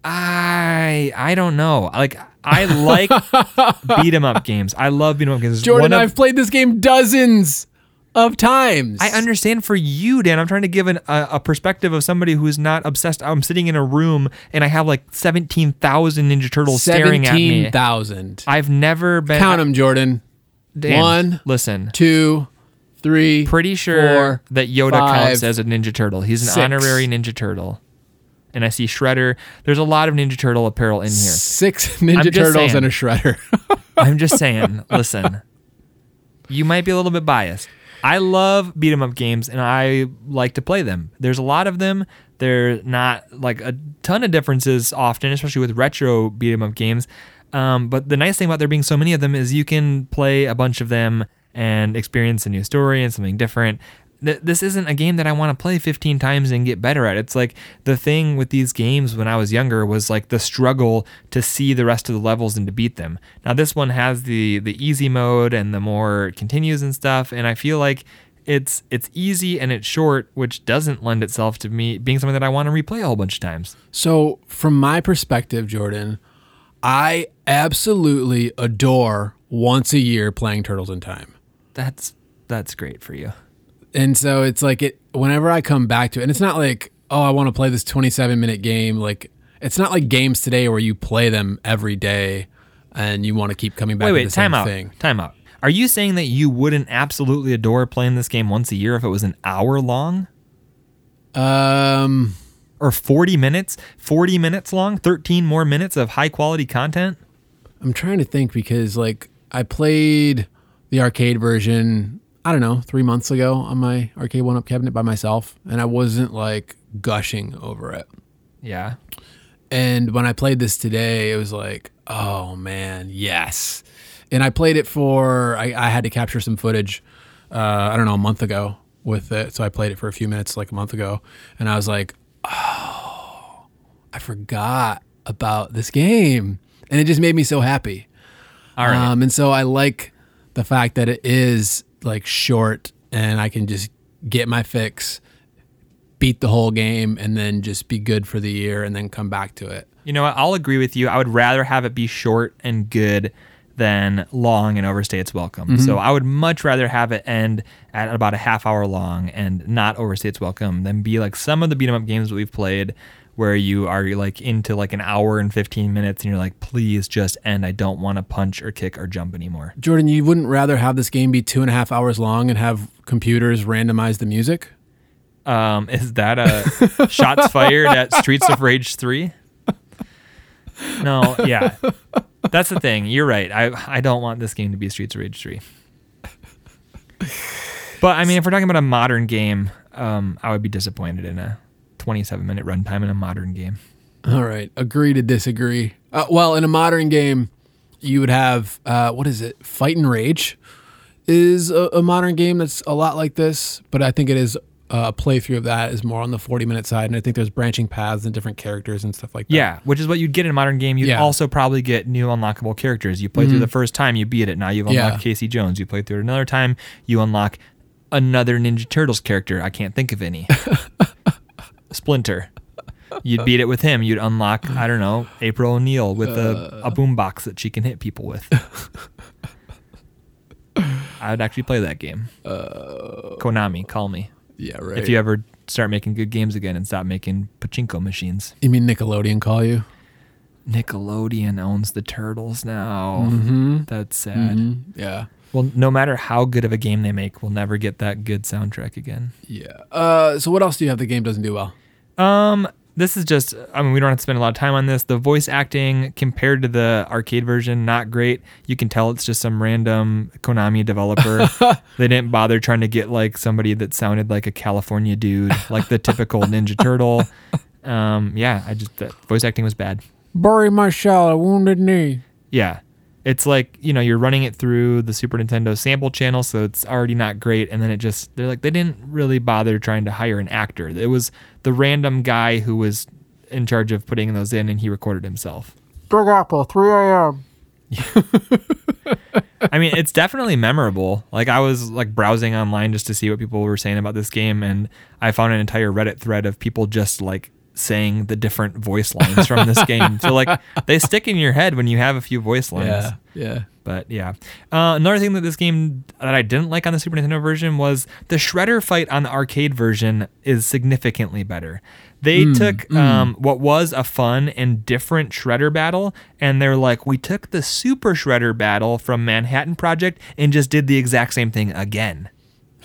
I I don't know. Like I like beat 'em up games. I love beat 'em up games. It's Jordan, one of- I've played this game dozens of times. I understand for you, Dan. I'm trying to give an, a, a perspective of somebody who's not obsessed. I'm sitting in a room and I have like 17,000 Ninja Turtles staring at me. 17,000. I've never been. Count them, Jordan. Dan, One, Listen, Two, three. pretty sure four, that Yoda five, counts as a Ninja Turtle. He's an six. honorary Ninja Turtle. And I see Shredder. There's a lot of Ninja Turtle apparel in here. Six Ninja Turtles saying. and a Shredder. I'm just saying, listen, you might be a little bit biased. I love beat 'em up games and I like to play them. There's a lot of them. They're not like a ton of differences often, especially with retro beat 'em up games. Um, but the nice thing about there being so many of them is you can play a bunch of them and experience a new story and something different. Th- This isn't a game that I want to play 15 times and get better at. It's like the thing with these games when I was younger was like the struggle to see the rest of the levels and to beat them. Now this one has the the easy mode and the more continues and stuff, and I feel like it's it's easy and it's short, which doesn't lend itself to me being something that I want to replay a whole bunch of times. So, from my perspective, Jordan, I absolutely adore once a year playing Turtles in Time. That's that's great for you. And so it's like it whenever I come back to it, and it's not like, oh, I want to play this 27 minute game. Like it's not like games today where you play them every day and you want to keep coming back Wait, to wait, the same time out. thing. Time out. Are you saying that you wouldn't absolutely adore playing this game once a year if it was an hour long? Um Or 40 minutes? 40 minutes long? 13 more minutes of high quality content? I'm trying to think because like I played the arcade version, I don't know, three months ago on my Arcade1Up cabinet by myself, and I wasn't like gushing over it. Yeah. And when I played this today, it was like, oh man, yes. And I played it for, I, I had to capture some footage, uh, I don't know, a month ago with it. So I played it for a few minutes like a month ago. And I was like, oh, I forgot about this game. And it just made me so happy. All right. Um, and so I like the fact that it is like short and I can just get my fix, beat the whole game, and then just be good for the year and then come back to it. you know what? I'll agree with you. I would rather have it be short and good than long and overstay its welcome. Mm-hmm. So I would much rather have it end at about a half hour long and not overstay its welcome than be like some of the beat 'em up games that we've played where you are like into like an hour and 15 minutes and you're like, please just end. I don't want to punch or kick or jump anymore. Jordan, you wouldn't rather have this game be two and a half hours long and have computers randomize the music? Um, is that a shots fired at Streets of Rage 3? No, yeah. That's the thing. You're right. I I don't want this game to be Streets of Rage 3. But I mean, if we're talking about a modern game, um, I would be disappointed in a 27 minute runtime in a modern game. All right, agree to disagree. Uh, well, in a modern game, you would have uh, what is it? Fight'N Rage is a, a modern game that's a lot like this, but I think it is uh, a playthrough of that is more on the 40 minute side, and I think there's branching paths and different characters and stuff like that. Yeah, which is what you'd get in a modern game. You'd Yeah. also probably get new unlockable characters. You play through the first time, you beat it. Now you've unlocked Yeah. Casey Jones. You play through it another time, you unlock another Ninja Turtles character. I can't think of any. Splinter. You'd beat it with him. You'd unlock, I don't know, April O'Neil with a, a boombox that she can hit people with. I would actually play that game. Konami, call me. yeah, right. If you ever start making good games again and stop making pachinko machines. you mean Nickelodeon call you? Nickelodeon owns the Turtles now. Mm-hmm. That's sad. Yeah, Well, no matter how good of a game they make, we'll never get that good soundtrack again. yeah. Uh, so what else do you have the game doesn't do well? Um, this is just, I mean, we don't have to spend a lot of time on this. The voice acting compared to the arcade version, not great. You can tell it's just some random Konami developer. they didn't bother trying to get like somebody that sounded like a California dude, like the typical Ninja Turtle. Um, yeah, I just, the voice acting was bad. Bury my shell, a wounded knee. Yeah. It's like, you know, you're running it through the Super Nintendo sample channel, so it's already not great. And then it just, they're like, they didn't really bother trying to hire an actor. It was the random guy who was in charge of putting those in, and he recorded himself. Big Apple, 3 a.m. I mean, it's definitely memorable. Like, I was like browsing online just to see what people were saying about this game, and I found an entire Reddit thread of people just like saying the different voice lines from this game. So, like, they stick in your head when you have a few voice lines. Yeah, yeah. But yeah, uh, another thing that this game that I didn't like on the Super Nintendo version was the Shredder fight on the arcade version is significantly better. They took um, what was a fun and different Shredder battle, and they're like, we took the Super Shredder battle from Manhattan Project and just did the exact same thing again.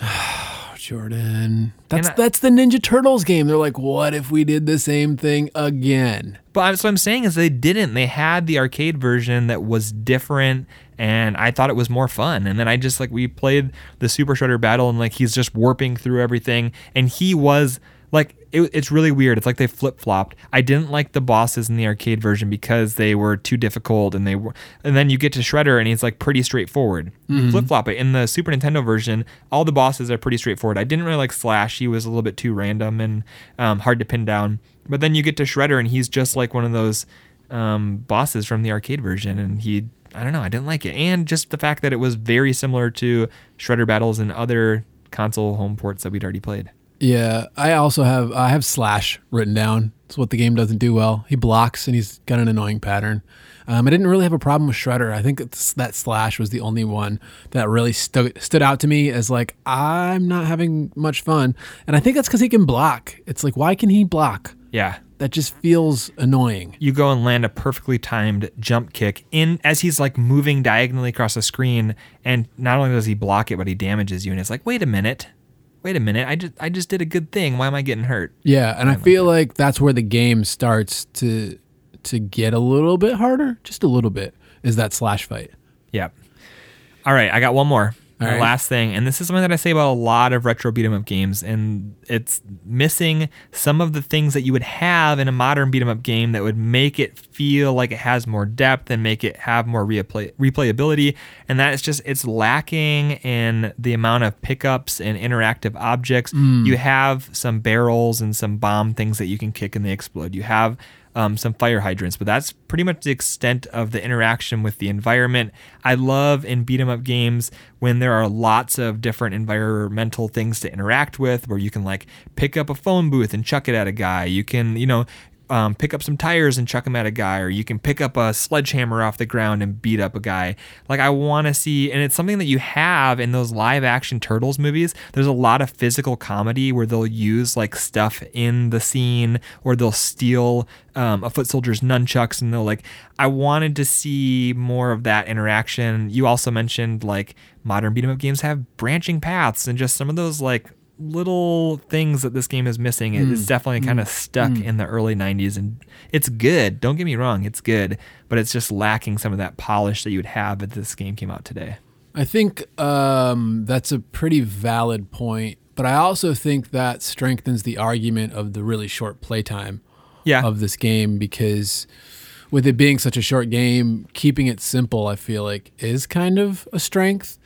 Jordan. That's I- that's the Ninja Turtles game. They're like, what if we did the same thing again? But what I'm saying is they didn't. They had the arcade version that was different, and I thought it was more fun. And then I just like we played the Super Shredder battle, and like he's just warping through everything, and he was like it, it's really weird. It's like they flip flopped. I didn't like the bosses in the arcade version because they were too difficult, and they were. And then you get to Shredder, and he's like pretty straightforward. Flip flop it in the Super Nintendo version. All the bosses are pretty straightforward. I didn't really like Slash. He was a little bit too random and um, hard to pin down. But then you get to Shredder, and he's just like one of those um, bosses from the arcade version, and he. I don't know. I didn't like it, and just the fact that it was very similar to Shredder battles and other console home ports that we'd already played. Yeah, I also have I have Slash written down. It's what the game doesn't do well. He blocks and he's got an annoying pattern. Um, I didn't really have a problem with Shredder. I think it's, that Slash was the only one that really stood stood out to me as like I'm not having much fun, and I think that's because he can block. It's like why can he block? Yeah, That just feels annoying. you go and land a perfectly timed jump kick in as he's like moving diagonally across the screen, and not only does he block it, but he damages you. And it's like, wait a minute, wait a minute, I just I just did a good thing. Why am I getting hurt? Yeah, and I feel like that's where the game starts to to get a little bit harder, just a little bit. Is that Slash fight? Yep. All right, I got one more. Right. last thing, and this is something that I say about a lot of retro beat 'em up games, and it's missing some of the things that you would have in a modern beat 'em up game that would make it feel like it has more depth and make it have more replay replayability. And that is just it's lacking in the amount of pickups and interactive objects. Mm. You have some barrels and some bomb things that you can kick and they explode. You have um, some fire hydrants, but that's pretty much the extent of the interaction with the environment. I love in beat 'em up games when there are lots of different environmental things to interact with, where you can like pick up a phone booth and chuck it at a guy. You can, you know, um, pick up some tires and chuck them at a guy, or you can pick up a sledgehammer off the ground and beat up a guy. Like I want to see, and it's something that you have in those live action turtles movies. There's a lot of physical comedy where they'll use like stuff in the scene, or they'll steal um, a foot soldier's nunchucks, and they'll like. I wanted to see more of that interaction. You also mentioned like modern beat 'em up games have branching paths, and just some of those like little things that this game is missing. It- It's mm. definitely kind of mm. stuck mm. in the early 90s and it's good. Don't get me wrong, it's good, but it's just lacking some of that polish that you would have if this game came out today. I think um, that's a pretty valid point, but I also think that strengthens the argument of the really short playtime Yeah. of this game because with it being such a short game, keeping it simple, I feel like is kind of a strength.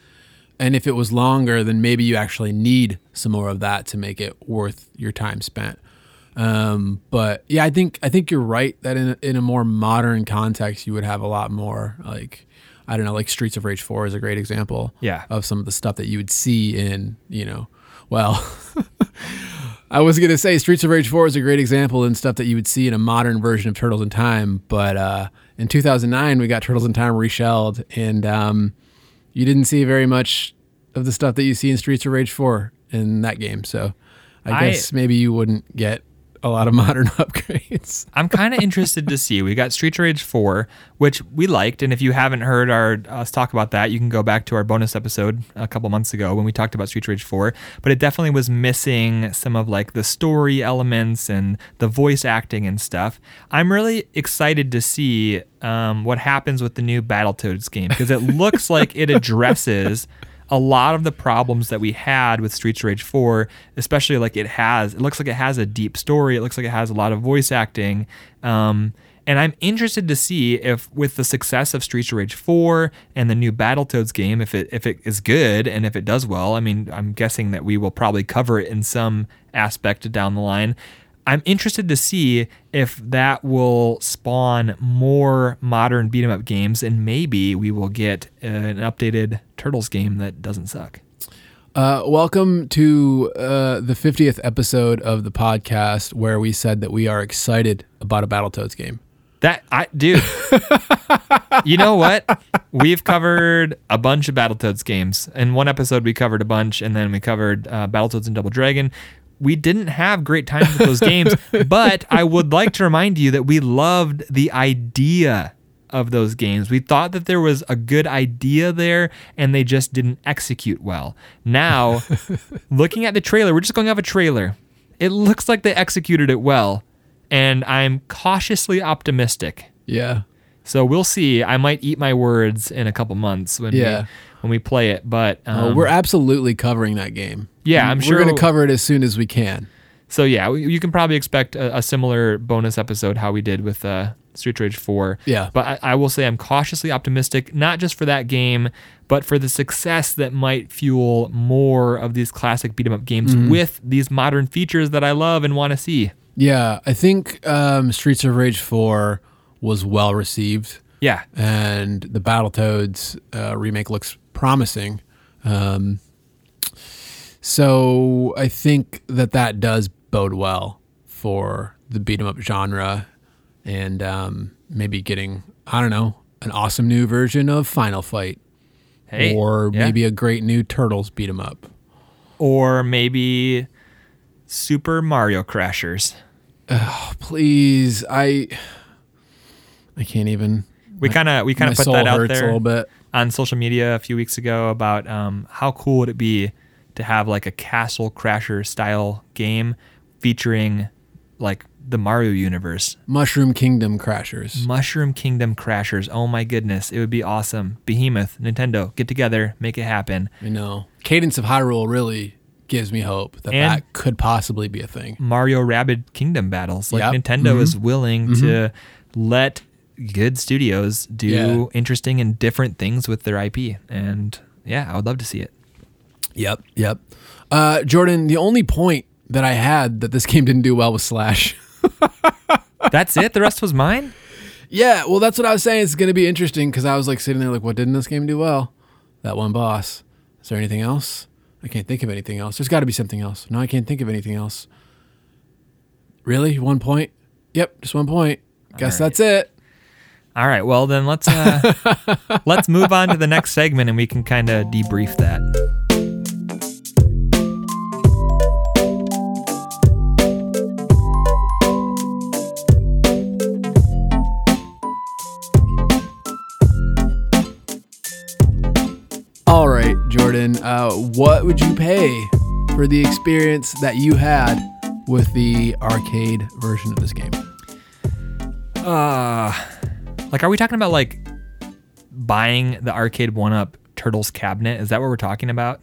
And if it was longer, then maybe you actually need some more of that to make it worth your time spent. Um, but yeah, I think I think you're right that in a, in a more modern context, you would have a lot more like I don't know, like Streets of Rage Four is a great example. Yeah. of some of the stuff that you would see in you know, well. I was gonna say Streets of Rage 4 is a great example and stuff that you would see in a modern version of Turtles in Time, but uh, in 2009 we got Turtles in Time reshelled, and um, you didn't see very much of the stuff that you see in Streets of Rage 4 in that game. So I, I- guess maybe you wouldn't get a lot of modern upgrades. I'm kind of interested to see. We got Street Rage 4, which we liked, and if you haven't heard our us talk about that, you can go back to our bonus episode a couple months ago when we talked about Street Rage 4. But it definitely was missing some of like the story elements and the voice acting and stuff. I'm really excited to see um, what happens with the new Battletoads game because it looks like it addresses a lot of the problems that we had with Streets of Rage 4, especially like it has, it looks like it has a deep story. It looks like it has a lot of voice acting. Um, and I'm interested to see if, with the success of Streets of Rage 4 and the new Battletoads game, if it if it is good and if it does well. I mean, I'm guessing that we will probably cover it in some aspect down the line. I'm interested to see if that will spawn more modern beat 'em up games, and maybe we will get an updated Turtles game that doesn't suck. Uh, welcome to uh, the 50th episode of the podcast where we said that we are excited about a Battletoads game. That I do. you know what? We've covered a bunch of Battletoads games. In one episode, we covered a bunch, and then we covered uh, Battletoads and Double Dragon. We didn't have great times with those games, but I would like to remind you that we loved the idea of those games. We thought that there was a good idea there, and they just didn't execute well. Now, looking at the trailer, we're just going off a trailer. It looks like they executed it well, and I'm cautiously optimistic. Yeah. So we'll see. I might eat my words in a couple months when Yeah. we when we play it, but um, Oh, we're absolutely covering that game. Yeah, I'm sure we're going to cover it as soon as we can. so yeah, we- you can probably expect a, a similar bonus episode how we did with uh, Street Rage 4. Yeah. But I, I will say I'm cautiously optimistic, not just for that game, but for the success that might fuel more of these classic beat 'em up games Mm-hmm. with these modern features that I love and want to see. Yeah, I think um, Streets of Rage 4 was well received, Yeah. and the Battletoads uh, remake looks promising. Um, so I think that that does bode well for the beat 'em up genre, and um, maybe getting I don't know an awesome new version of Final Fight, Hey. or yeah. maybe a great new Turtles beat 'em up. or maybe Super Mario Crashers. Please, I I can't even. We kind of we kind of put that out there a little bit. On social media a few weeks ago about um, how cool would it be to have like a Castle Crasher style game featuring like the Mario universe, Mushroom Kingdom Crashers. Mushroom Kingdom Crashers. Oh my goodness, it would be awesome. Behemoth, Nintendo, get together, make it happen. I know. Cadence of Hyrule really gives me hope that And- that could possibly be a thing. Mario Rabbids Kingdom battles. Like Yep. Nintendo is willing to let good studios do Yeah. interesting and different things with their IP. And yeah, I would love to see it. Yep. Yep. Uh, Jordan, the only point that I had that this game didn't do well was Slash. That's it. The rest was mine. yeah, well, that's what I was saying. It's going to be interesting because I was like sitting there, like, what didn't this game do well? That one boss. Is there anything else? I can't think of anything else. There's got to be something else. No, I can't think of anything else. Really? One point? Yep, just one point. Guess right. that's it. All right. Well, then let's uh, let's move on to the next segment, and we can kind of debrief that. All right, Jordan. Uh, what would you pay for the experience that you had with the arcade version of this game. Uh, like, are we talking about like buying the Arcade1Up Turtles cabinet? Is that what we're talking about?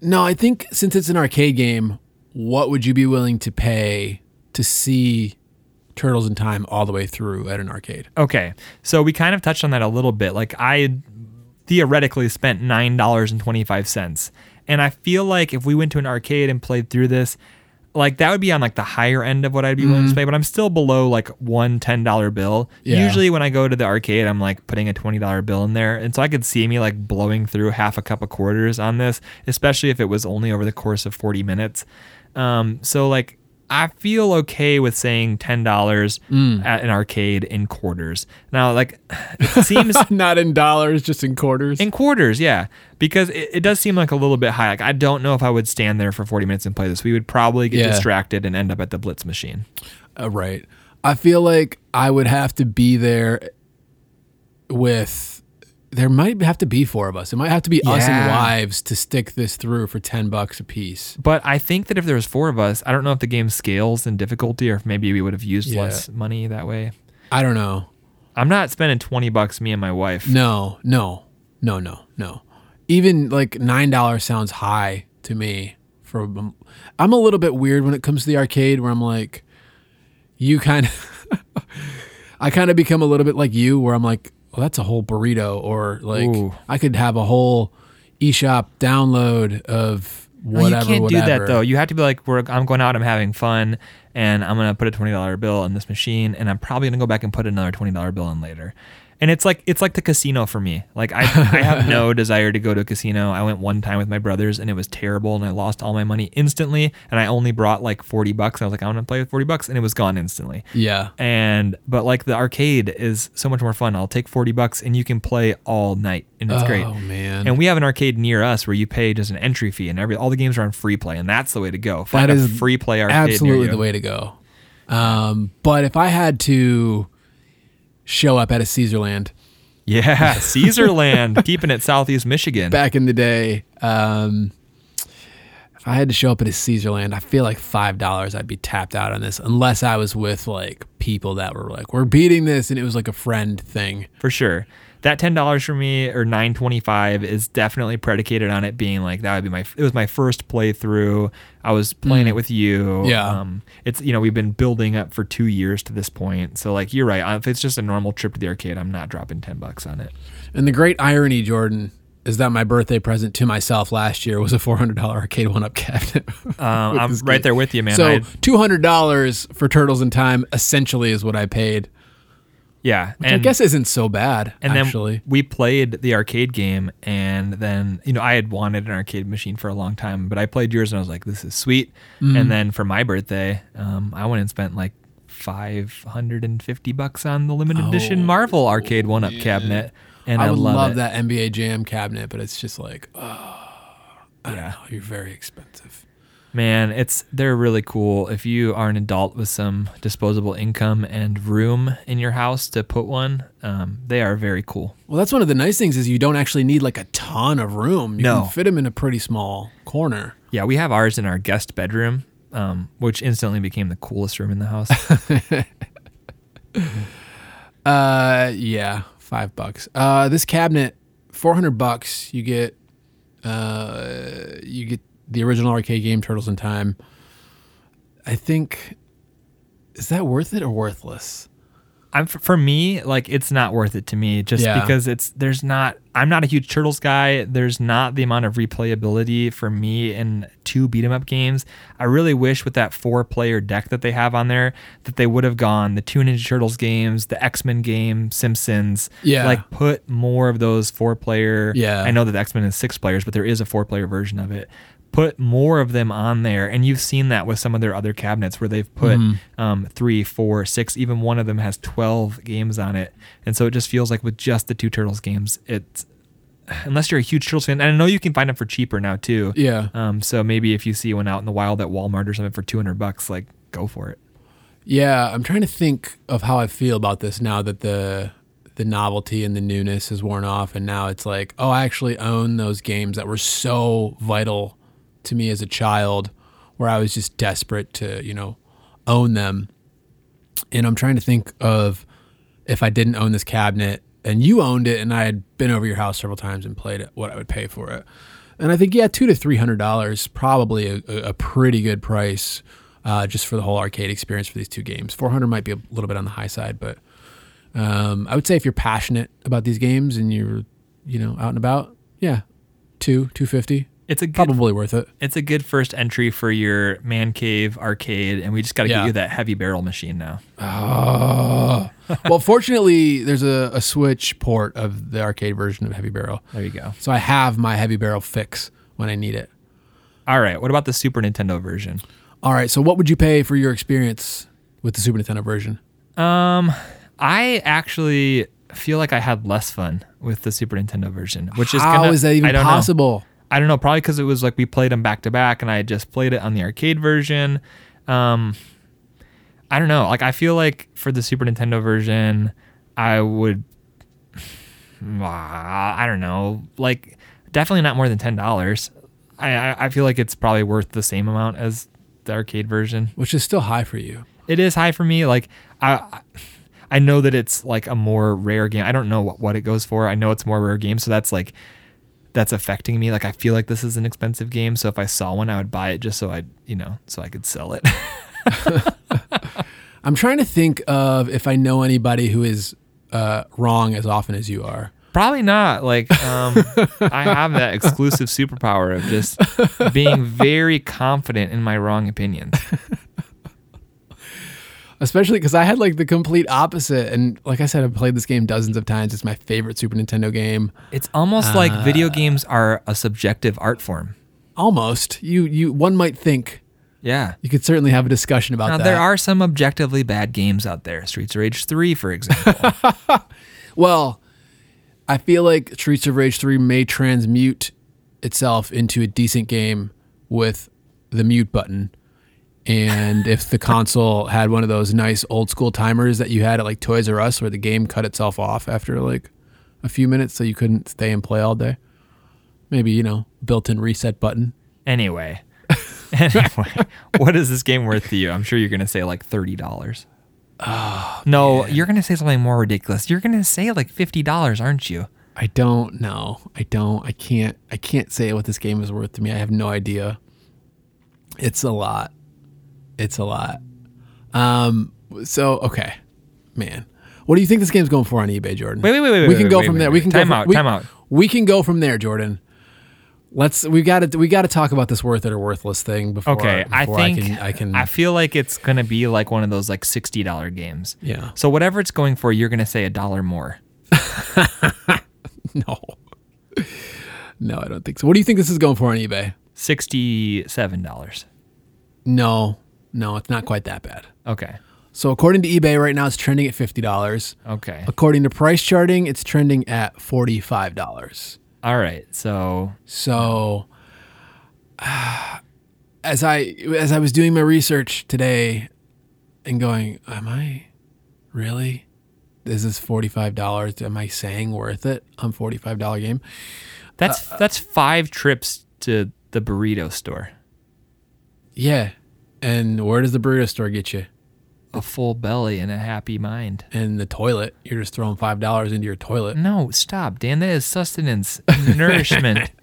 No, I think since it's an arcade game, what would you be willing to pay to see Turtles in Time all the way through at an arcade? Okay, so we kind of touched on that a little bit. Like, I theoretically spent nine dollars and twenty five cents, and I feel like if we went to an arcade and played through this, like that would be on like the higher end of what I'd be willing to pay, but I'm still below like one ten dollar bill. Yeah. Usually when I go to the arcade, I'm like putting a twenty dollar bill in there, and so I could see me like blowing through half a cup of quarters on this, especially if it was only over the course of forty minutes. Um, so like I feel okay with saying ten dollars at an arcade in quarters. Now, like it seems Not in dollars, just in quarters. in quarters, yeah, because it, it does seem like a little bit high. Like I don't know if I would stand there for forty minutes and play this. We would probably get Yeah. distracted and end up at the Blitz machine. Uh, right. I feel like I would have to be there with. There might have to be four of us. It might have to be us and wives to stick this through for ten bucks a piece. But I think that if there was four of us, I don't know if the game scales in difficulty or if maybe we would have used Yeah. less money that way. I don't know. I'm not spending twenty bucks, me and my wife. No, no, no, no, no. Even like nine dollars sounds high to me. For um, I'm a little bit weird when it comes to the arcade, where I'm like, you kind of, I kind of become a little bit like you, where I'm like, well, that's a whole burrito, or like Ooh. I could have a whole eShop download of No, whatever. you can't whatever. do that though. You have to be like, We're, I'm going out, I'm having fun, and I'm gonna put a twenty dollar bill in this machine, and I'm probably gonna go back and put another twenty dollar bill in later. And it's like it's like the casino for me. Like I, I have no desire to go to a casino. I went one time with my brothers, and it was terrible, and I lost all my money instantly. And I only brought like forty bucks. I was like, I'm gonna play with forty bucks, and it was gone instantly. Yeah, And but like the arcade is so much more fun. I'll take forty bucks, and you can play all night, and it's great. Oh man, And we have an arcade near us where you pay just an entry fee, and every all the games are on free play, and that's the way to go. Find That a free play arcade absolutely the way to go. Um, but if I had to show up at a Caesarland. Yeah, Caesarland, keeping it Southeast Michigan. back in the day, um, if I had to show up at a Caesarland, I feel like five dollars I'd be tapped out on this, unless I was with like people that were like, "We're beating this," and it was like a friend thing. for sure. That ten dollars for me or nine twenty five is definitely predicated on it being like that would be my it was my first playthrough. I was playing it with you. Mm. Yeah. Um, it's you know we've been building up for two years to this point. So like you're right. If it's just a normal trip to the arcade, I'm not dropping ten bucks on it. And the great irony, Jordan, is that my birthday present to myself last year was a four hundred dollar Arcade1Up cabinet. Um, I'm right game. there with you, man. so two hundred dollars for Turtles in Time essentially is what I paid, yeah, which I guess isn't so bad. And actually, then we played the arcade game, and then you know I had wanted an arcade machine for a long time, but I played yours and I was like, "This is sweet." Mm-hmm. And then for my birthday, um, I went and spent like five hundred and fifty bucks on the limited edition Marvel Arcade1Up cabinet, and I, Oh, I would love, that NBA Jam cabinet, but it's just like, oh, I Yeah. don't know, you're very expensive. Man, it's they're really cool. If you are an adult with some disposable income and room in your house to put one, um, they are very cool. Well, that's one of the nice things is you don't actually need like a ton of room. You No. can fit them in a pretty small corner. Yeah, we have ours in our guest bedroom, um, which instantly became the coolest room in the house. Uh, yeah, five bucks. Uh, this cabinet, four hundred bucks. You get, uh, you get the original arcade game Turtles in Time. I think, is that worth it or worthless? I'm for me, like it's not worth it to me just Yeah. because it's there's not I'm not a huge turtles guy. There's not the amount of replayability for me in two beat 'em up games. I really wish with that four player deck that they have on there that they would have gone the two Ninja Turtles games, the X Men game, Simpsons. Yeah. Like put more of those four player. Yeah. I know that X Men is six players, but there is a four player version of it. Put more of them on there, and you've seen that with some of their other cabinets where they've put Mm-hmm. um, three, four, six. Even one of them has twelve games on it, and so it just feels like with just the two Turtles games, it's unless you're a huge Turtles fan, and I know you can find them for cheaper now too. Yeah. Um. So maybe if you see one out in the wild at Walmart or something for two hundred bucks, like go for it. Yeah, I'm trying to think of how I feel about this now that the the novelty and the newness has worn off, and now it's like, oh, I actually own those games that were so vital to me as a child where I was just desperate to, you know, own them. And I'm trying to think of if I didn't own this cabinet and you owned it and I had been over your house several times and played it, what I would pay for it. And I think, yeah, two to three hundred dollars, probably a, a pretty good price uh, just for the whole arcade experience for these two games. Four hundred might be a little bit on the high side, but um, I would say if you're passionate about these games and you're, you know, out and about, yeah, two two fifty, It's a good, probably worth it. it's a good first entry for your man cave arcade, and we just got to Yeah. get you that heavy barrel machine now. Oh. well, fortunately, there's a, a Switch port of the arcade version of Heavy Barrel, There you go. so I have my Heavy Barrel fix when I need it. All right. What about the Super Nintendo version? All right, so what would you pay for your experience with the Super Nintendo version? Um, I actually feel like I had less fun with the Super Nintendo version, which is How gonna, is that I even don't know. I don't know. Probably because it was like we played them back to back, and I had just played it on the arcade version. Um, I don't know. Like I feel like for the Super Nintendo version, I would. I don't know. Like definitely not more than ten dollars. I, I I feel like it's probably worth the same amount as the arcade version. Which is still high for you. It is high for me. Like I. I know that it's like a more rare game. I don't know what, what it goes for. I know it's more rare game, so that's like that's affecting me. Like I feel like this is an expensive game, so if I saw one, I would buy it just so I, you know, so I could sell it. I'm trying to think of if I know anybody who is uh, wrong as often as you are. Probably not. Like um, I have that exclusive superpower of just being very confident in my wrong opinions. Especially because I had like the complete opposite. And like I said, I've played this game dozens of times. It's my favorite Super Nintendo game. It's almost like uh, video games are a subjective art form. Almost. You you one might think Yeah. you could certainly have a discussion about Now that. there are some objectively bad games out there. Streets of Rage 3, for example. Well, I feel like Streets of Rage 3 may transmute itself into a decent game with the mute button. And if the console had one of those nice old school timers that you had at like Toys R Us where the game cut itself off after like a few minutes so you couldn't stay and play all day. Maybe, you know, built in reset button. Anyway, anyway, what is this game worth to you? I'm sure you're gonna say like thirty dollars. Oh, no, you're gonna say something more ridiculous. You're gonna say like fifty dollars, aren't you? I don't know. I don't. I can't. I can't say what this game is worth to me. I have no idea. It's a lot. It's a lot. Um. So okay, man. What do you think this game's going for on eBay, Jordan? Wait, wait, wait, wait, We can wait, go wait, from wait, there. We can Time go out, From, we, time out. We can go from there, Jordan. Let's. We got to. We got to talk about this worth it or worthless thing before. Okay, I think I can. I can. I feel like it's gonna be like one of those like sixty dollar games. yeah. So whatever it's going for, you're gonna say a dollar more. No. No, I don't think so. What do you think this is going for on eBay? Sixty-seven dollars. No. No, it's not quite that bad. Okay. So according to eBay right now, it's trending at fifty dollars. Okay. According to price charting, it's trending at forty-five dollars. All right. So So, as I as I was doing my research today, and going, am I really? Is this forty-five dollars? Am I saying worth it on forty-five dollar game? that's uh, that's five trips to the burrito store. Yeah. And where does the burrito store get you? A full belly and a happy mind. And the toilet. You're just throwing five dollars into your toilet. No, stop, Dan. That is sustenance, nourishment.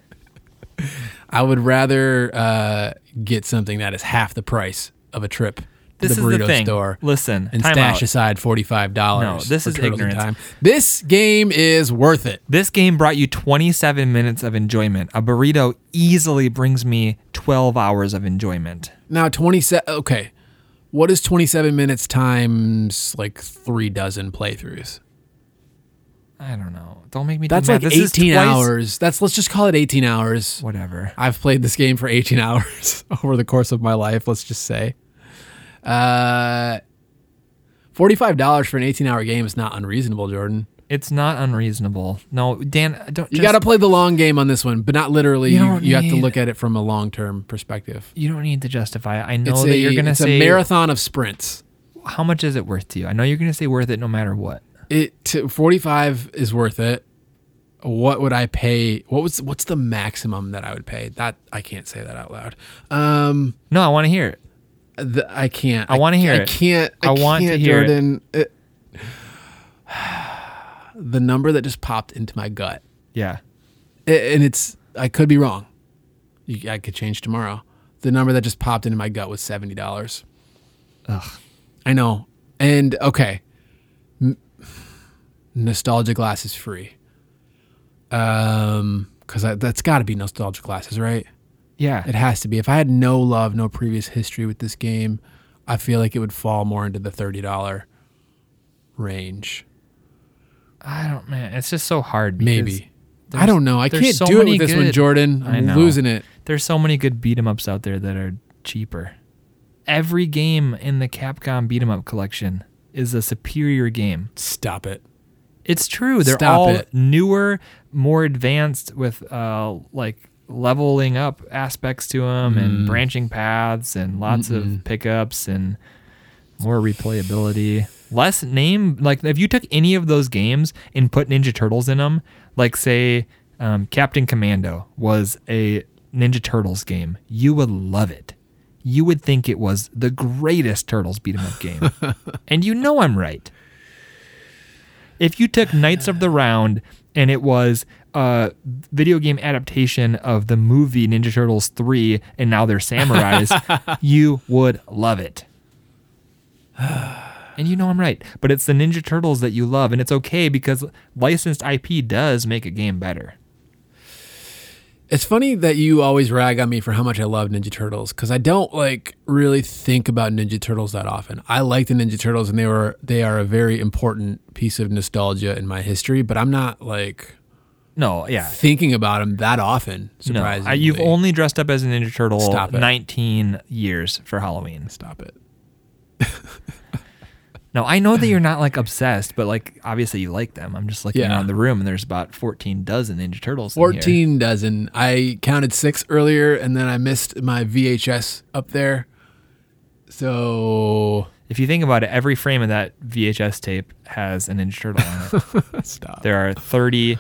I would rather uh, get something that is half the price of a trip This the is burrito the thing. store Listen, and stash out. aside forty-five dollars. No, this is ignorance. Time. This game is worth it. This game brought you 27 minutes of enjoyment. A burrito easily brings me 12 hours of enjoyment. Now twenty-seven. Okay, what is twenty-seven minutes times like three dozen playthroughs? I don't know. Don't make me. That's do like eighteen hours. That's let's just call it eighteen hours. Whatever. I've played this game for 18 hours over the course of my life, let's just say. Uh, $45 for an 18 hour game is not unreasonable, Jordan. It's not unreasonable. No, Dan, don't. You just- got to play the long game on this one, but not literally. You You, don't you have to need- look at it from a long term perspective. You don't need to justify it. I know It's, that a, you're gonna it's say a marathon of sprints. how much is it worth to you. I know you're gonna say worth it no matter what. It t- 45 is worth it. what would I pay? What was what's the maximum that I would pay? That I can't say that out loud. Um, No, I want to hear it. The, I can't. I wanna hear I it. can't. I, I want to can't, hear it. Jordan. It- the number that just popped into my gut, Yeah. And it's I could be wrong. You, I could change tomorrow. The number that just popped into my gut was seventy dollars. Ugh. I know. And okay, nostalgia glass is free. Um, because that's got to be nostalgia glasses, right? Yeah. It has to be. If I had no love, no previous history with this game, I feel like it would fall more into the thirty dollar range. I don't, man. It's just so hard. Maybe. I don't know. I there's can't so do it many with this one, good- Jordan. I I'm know. losing it. There's so many good beat 'em ups out there that are cheaper. Every game in the Capcom beat 'em up collection is a superior game. Stop it. It's true. They're Stop all it. newer, more advanced with uh like leveling up aspects to them Mm. and branching paths and lots of pickups and more replayability. Less name like if you took any of those games and put Ninja Turtles in them, like say um, Captain Commando was a Ninja Turtles game, you would love it. You would think it was the greatest Turtles beat 'em up game, and you know I'm right. If you took Knights of the Round and it was a video game adaptation of the movie Ninja Turtles 3 and now they're samurais, you would love it. And you know I'm right. But it's the Ninja Turtles that you love, and it's okay because licensed IP does make a game better. It's funny that you always rag on me for how much I love Ninja Turtles because I don't like really think about Ninja Turtles that often. I like the Ninja Turtles and they were they are a very important piece of nostalgia in my history, but I'm not like No, yeah. thinking about them that often. No, Surprisingly, I, you've only dressed up as a Ninja Turtle Stop it. 19 years for Halloween. stop it. No, I know that you're not like obsessed, but like obviously you like them. I'm just looking Yeah. around the room and there's about 14 dozen Ninja Turtles. in here. 14 dozen. I counted six earlier and then I missed my VHS up there. So If you think about it, every frame of that VHS tape has a Ninja Turtle on it. stop. there are 30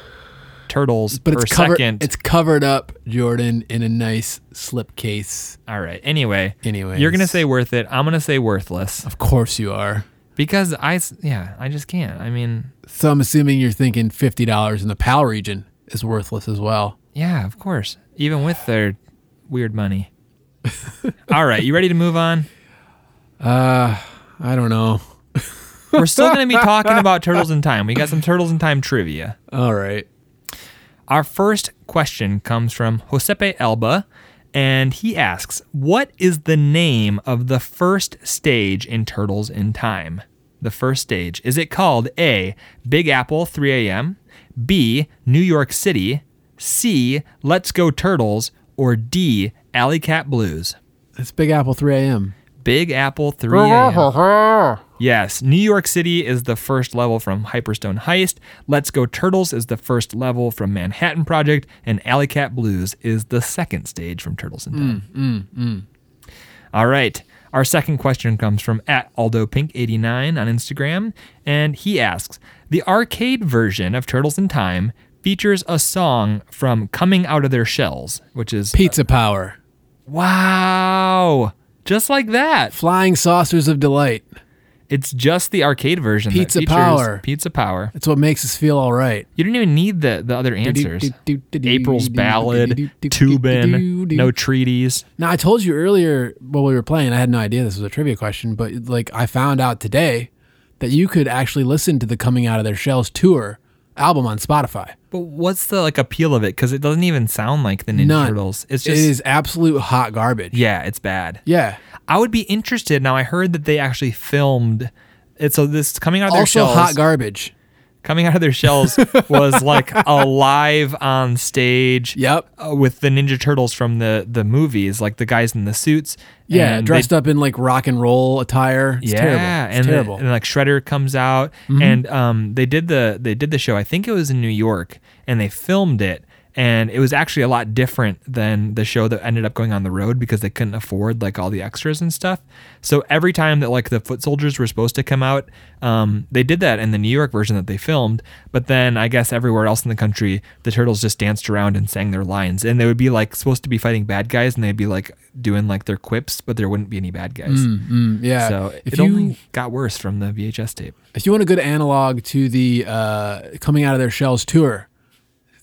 turtles but per it's covered. second. It's covered up, Jordan, in a nice slip case. All right. Anyway, anyway, you're gonna say worth it. I'm gonna say worthless Of course you are. because I yeah, I just can't. I mean, So I'm assuming you're thinking fifty dollars in the PAL region is worthless as well. yeah, of course. Even with their weird money. All right, you ready to move on? Uh, I don't know. We're still gonna be talking about Turtles in Time. We got some Turtles in Time trivia. All right. Our first question comes from Josepe Elba, and he asks, What is the name of the first stage in Turtles in Time? The first stage. Is it called A, Big Apple 3 a.m., B, New York City, C, Let's Go Turtles, or D, Alley Cat Blues? It's Big Apple 3 a.m. Big Apple 3 a.m. Yes, New York City is the first level from Hyperstone Heist. Let's Go Turtles is the first level from Manhattan Project, and Alley Cat Blues is the second stage from Turtles in Time. Mm, mm, mm. All right. Our second question comes from at AldoPink89 on Instagram, and he asks The arcade version of Turtles in Time features a song from Coming Out of Their Shells, which is Pizza Power. Uh, wow, just like that. Flying Saucers of Delight. It's just the arcade version. Pizza Power. Pizza Power. That's what makes us feel all right. You don't even need the, the other answers. April's Ballad, Tubin, No Treaties. Now I told you earlier while we were playing, I had no idea this was a trivia question, but like I found out today that you could actually listen to the Coming Out of Their Shells tour album on Spotify. But what's the like appeal of it? Because it doesn't even sound like the Ninja None. Turtles. It's it just is absolute hot garbage. yeah, it's bad. Yeah. I would be interested. Now I heard that they actually filmed. It, so this coming out of their Also shells. hot garbage. Coming out of their shells was like alive on stage. Yep. uh, with the Ninja Turtles from the the movies, like the guys in the suits. Yeah, and dressed up in like rock and roll attire. It's yeah, terrible. It's and, terrible. Mm-hmm. and like Shredder comes out, and um, they did the they did the show. I think it was in New York, and they filmed it, and it was actually a lot different than the show that ended up going on the road because they couldn't afford like all the extras and stuff. So every time that like the foot soldiers were supposed to come out, um, they did that in the New York version that they filmed. But then I guess everywhere else in the country, the turtles just danced around and sang their lines, and they would be like supposed to be fighting bad guys, and they'd be like doing like their quips, but there wouldn't be any bad guys. Mm, yeah. So if it you only got worse from the VHS tape. if you want a good analog to the uh, coming out of their shells tour,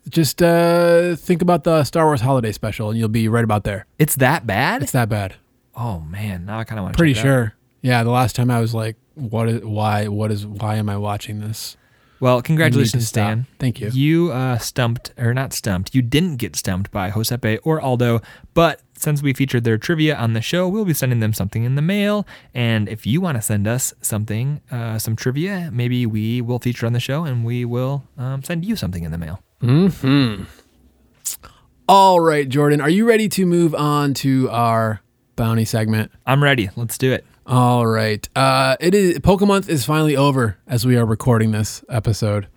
just uh, think about the Star Wars Holiday Special, and you'll be right about there. It's that bad? It's that bad. oh man, now I kind of want to. Pretty sure. Yeah, the last time I was like, "What is? Why? What is? Why am I watching this?" Well, congratulations. Stan. Thank you. You uh, stumped, or not stumped, you didn't get stumped by Josepe or Aldo, but since we featured their trivia on the show, we'll be sending them something in the mail. And if you want to send us something, uh, some trivia, maybe we will feature on the show and we will um, send you something in the mail. All right, Jordan, are you ready to move on to our bounty segment? I'm ready. Let's do it. All right. Uh, it is Pokemon is finally over as we are recording this episode.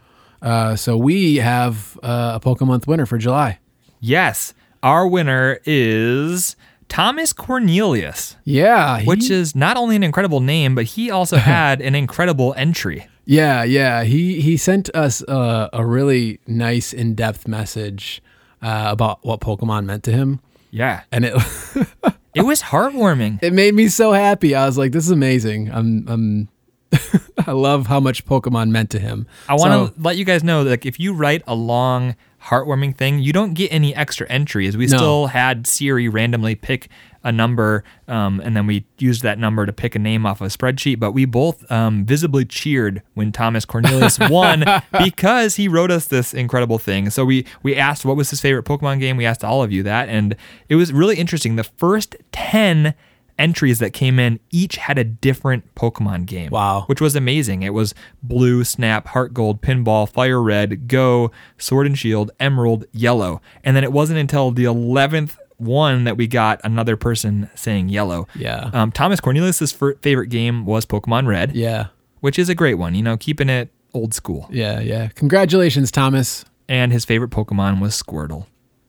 Uh, so we have uh, a Pokemon winner for July. Yes, our winner is Thomas Cornelius, Yeah, he- which is not only an incredible name, but he also had an incredible entry. Yeah, yeah. He he sent us uh, a really nice in depth message uh, about what Pokemon meant to him, Yeah, and it it was heartwarming. it made me so happy. I was like, "This is amazing." I'm I'm I love how much Pokemon meant to him. I want So- to let you guys know that like, if you write a long, heartwarming thing, you don't get any extra entries. We No. still had Siri randomly pick a number, um, and then we used that number to pick a name off a spreadsheet. But we both um, visibly cheered when Thomas Cornelius won because he wrote us this incredible thing. So we we asked what was his favorite Pokemon game. We asked all of you that, and it was really interesting. The first ten entries that came in each had a different Pokemon game Wow. which was amazing. It was blue, snap, heart gold, pinball, fire red, go, sword and shield, emerald, yellow. And then it wasn't until the 11th one that we got another person saying yellow. Yeah. Um, Thomas Cornelius's favorite game was Pokemon Red, Yeah, which is a great one, you know, keeping it old school. yeah, yeah. Congratulations, Thomas. And his favorite Pokemon was Squirtle.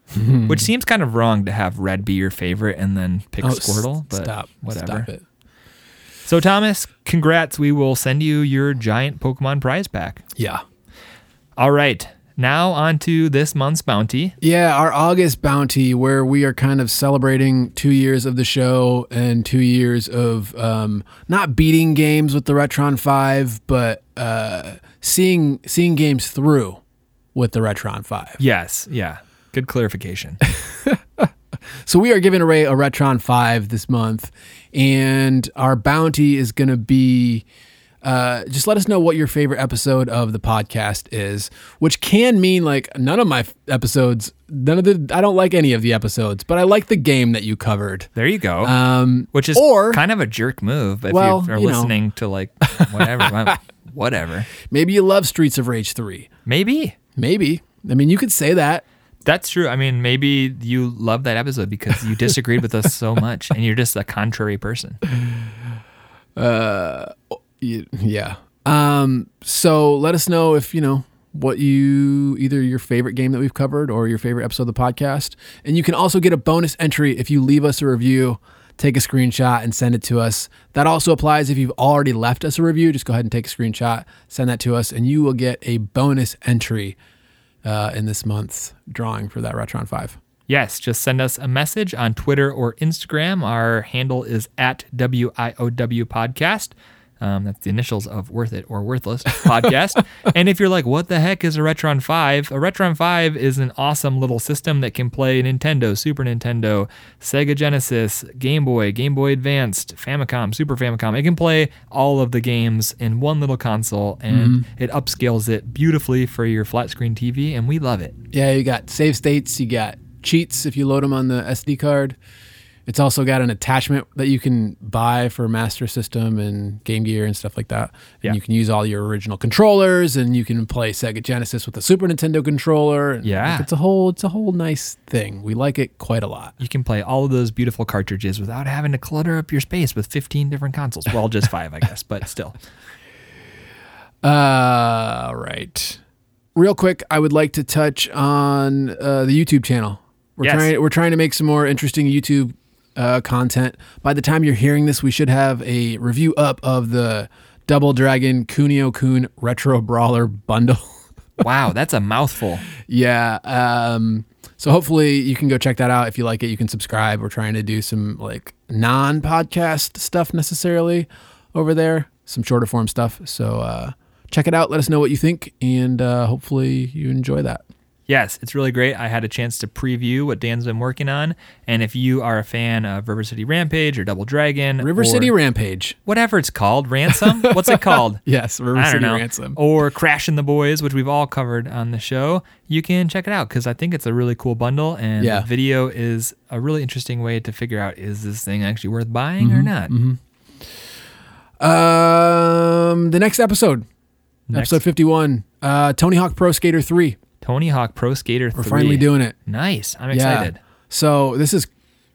which seems kind of wrong to have red be your favorite and then pick Oh, Squirtle, but stop. whatever. Stop it. So Thomas, congrats. We will send you your giant Pokemon prize pack. Yeah. All right. Now on to this month's bounty. Yeah, our August bounty, where we are kind of celebrating two years of the show and two years of um, not beating games with the Retron Five, but uh, seeing seeing games through with the Retron Five. Yes. Yeah. Good clarification. So we are giving away a Retron 5 this month, and our bounty is going to be uh, just let us know what your favorite episode of the podcast is, which can mean like none of my f- episodes, none of the, I don't like any of the episodes, but I like the game that you covered. There you go. Um, Which is or- kind of a jerk move. But Well, if you are you know. listening to like whatever, whatever. maybe you love Streets of Rage 3. Maybe. Maybe. I mean, you could say that. That's true. I mean, maybe you love that episode because you disagreed with us so much and you're just a contrary person. Y- Yeah. Um, so let us know if, you know, what you either your favorite game that we've covered or your favorite episode of the podcast. And you can also get a bonus entry if you leave us a review, take a screenshot and send it to us. That also applies if you've already left us a review. Just go ahead and take a screenshot, send that to us, and you will get a bonus entry uh, in this month's drawing for that Retron 5. Yes, just send us a message on Twitter or Instagram. Our handle is at WIOW Podcast. Um, that's the initials of Worth It or Worthless Podcast. and if you're like, what the heck is a Retron 5? A Retron 5 is an awesome little system that can play Nintendo, Super Nintendo, Sega Genesis, Game Boy, Game Boy Advanced, Famicom, Super Famicom. It can play all of the games in one little console and it upscales it beautifully for your flat screen TV, and we love it. Yeah, you got save states, you got cheats if you load them on the SD card. It's also got an attachment that you can buy for Master System and Game Gear and stuff like that. Yeah. You can use all your original controllers and you can play Sega Genesis with the Super Nintendo controller. Yeah. like, it's a whole it's a whole nice thing. We like it quite a lot. you can play all of those beautiful cartridges without having to clutter up your space with 15 different consoles. Well, just five, I guess, but still. Uh, all right. real quick, I would like to touch on uh, the YouTube channel. We're Yes. trying we're trying to make some more interesting YouTube uh, content. By the time you're hearing this, we should have a review up of the Double Dragon Kunio Kun Retro Brawler bundle. Wow, that's a mouthful. yeah. Um, so hopefully you can go check that out. If you like it, you can subscribe. We're trying to do some like non-podcast stuff necessarily over there, some shorter form stuff. So uh, check it out. Let us know what you think, and uh, hopefully you enjoy that. Yes, it's really great. I had a chance to preview what Dan's been working on. And if you are a fan of River City Rampage or Double Dragon, River City Rampage. whatever it's called, Ransom? What's it called? Yes, River I don't City know. Ransom. Or Crash 'n' the Boys, which we've all covered on the show. You can check it out because I think it's a really cool bundle. And Yeah. the video is a really interesting way to figure out is this thing actually worth buying Mm-hmm, or not? Um, the next episode, Next. episode fifty-one, uh, Tony Hawk Pro Skater Three. Tony Hawk Pro Skater 3. We're finally doing it. Nice. I'm excited. Yeah. So this is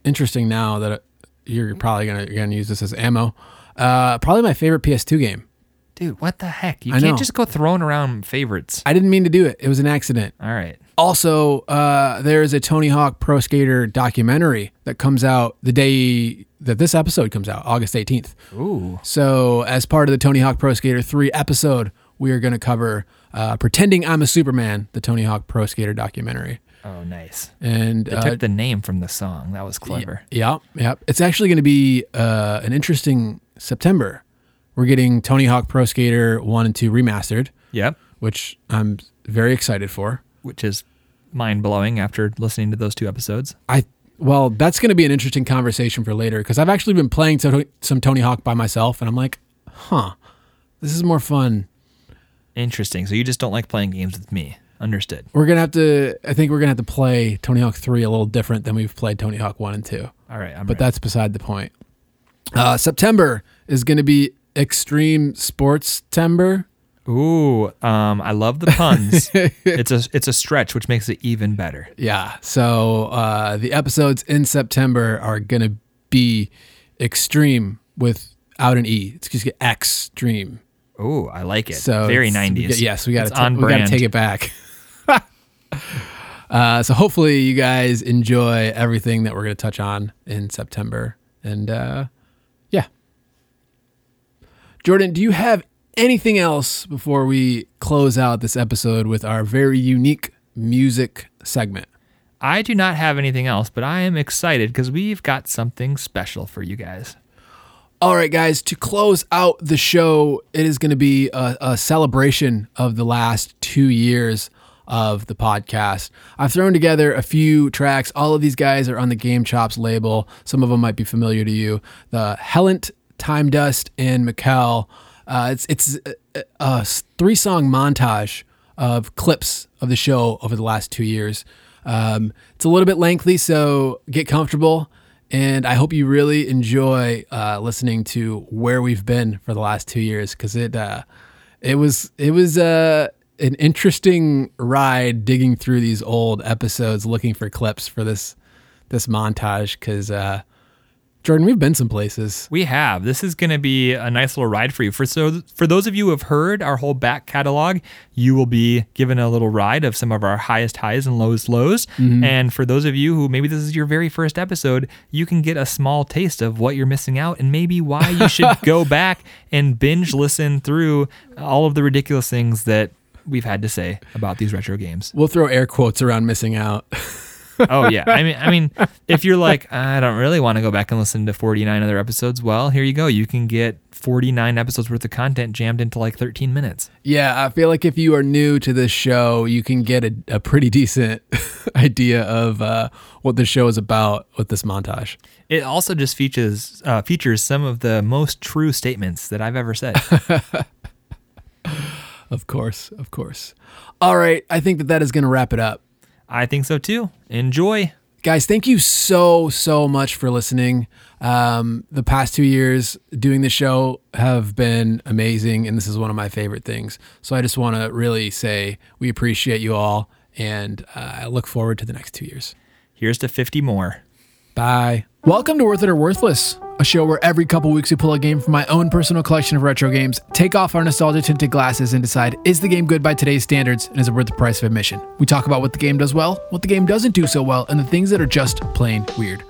interesting now that you're probably gonna you're gonna use this as ammo. Uh, probably my favorite PS2 game. Dude, what the heck? You I can't know. just go throwing around favorites. I didn't mean to do it. It was an accident. All right. Also, uh, there is a Tony Hawk Pro Skater documentary that comes out the day that this episode comes out, August 18th. Ooh. So, as part of the Tony Hawk Pro Skater 3 episode, we are going to cover uh, Pretending I'm a Superman, the Tony Hawk Pro Skater documentary. Oh, nice. And They uh, took the name from the song. That was clever. Yeah, yeah. It's actually going to be uh, an interesting September. We're getting Tony Hawk Pro Skater 1 and 2 remastered, Yep. which I'm very excited for. Which is mind blowing after listening to those two episodes. I well, that's going to be an interesting conversation for later because I've actually been playing some Tony Hawk by myself, and I'm like, huh, this is more fun. Interesting. So you just don't like playing games with me. Understood. We're gonna have to. I think we're gonna have to play Tony Hawk Three a little different than we've played Tony Hawk One and Two. All right. I'm But that's beside the point. Uh, September is going to be Extreme Sports Timber. Ooh, um, I love the puns. it's a it's a stretch, which makes it even better. Yeah. So uh, the episodes in September are going to be extreme without an E. It's just extreme. Ooh, I like it. So very it's- we nineties. got- yes, we got It's to on we got to brand. take it back. uh, so hopefully you guys enjoy everything that we're going to touch on in September, and uh, yeah. Jordan, do you have anything else before we close out this episode with our very unique music segment? I do not have anything else, but I am excited because we've got something special for you guys. All right, guys, to close out the show, it is going to be a, a celebration of the last two years of the podcast. I've thrown together a few tracks. All of these guys are on the GameChops label. Some of them might be familiar to you. The Helynt, Time Dust, and Mikel. Uh, it's it's a, a three song montage of clips of the show over the last two years. Um, it's a little bit lengthy, so get comfortable. And I hope you really enjoy uh, listening to where we've been for the last two years because it uh, it was it was uh, an interesting ride digging through these old episodes looking for clips for this this montage because uh, Jordan, we've been some places. We have. This is going to be a nice little ride for you. For so for those of you who have heard our whole back catalog, you will be given a little ride of some of our highest highs and lowest lows. Mm-hmm. And for those of you who maybe this is your very first episode, you can get a small taste of what you're missing out and maybe why you should go back and binge listen through all of the ridiculous things that we've had to say about these retro games. We'll throw air quotes around missing out. Oh yeah. I mean I mean if you're like I don't really want to go back and listen to 49 other episodes, well, here you go. You can get 49 episodes worth of content jammed into like 13 minutes. Yeah, I feel like if you are new to this show, you can get a, a pretty decent idea of uh, what the show is about with this montage. It also just features uh, features some of the most true statements that I've ever said. Of course, of course. All right, I think that that is going to wrap it up. I think so too. Enjoy. Guys, thank you so, so much for listening. Um, the past two years doing the show have been amazing, and this is one of my favorite things. So I just want to really say we appreciate you all, and uh, I look forward to the next two years. Here's to 50 more. Bye. Welcome to Worth It or Worthless, a show where every couple weeks we pull a game from my own personal collection of retro games, take off our nostalgia tinted glasses, and decide is the game good by today's standards and is it worth the price of admission? We talk about what the game does well, what the game doesn't do so well, and the things that are just plain weird.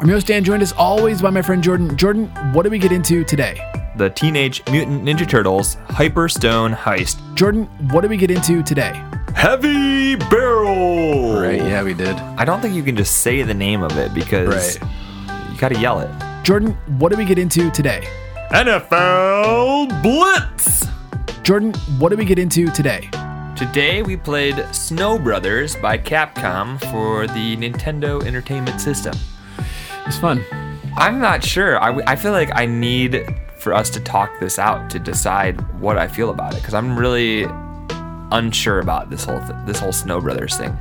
I'm your host Dan, joined as always by my friend Jordan. Jordan, what do we get into today? The Teenage Mutant Ninja Turtles Hyperstone Heist. Jordan, what do we get into today? Heavy Barrel! Right, yeah, we did. I don't think you can just say the name of it because Right. you gotta yell it. Jordan, what do we get into today? NFL Blitz! Jordan, what do we get into today? Today we played Snow Brothers by Capcom for the Nintendo Entertainment System. It's fun. I'm not sure. I, I feel like I need for us to talk this out to decide what I feel about it because I'm really unsure about this whole th- this whole Snow Brothers thing.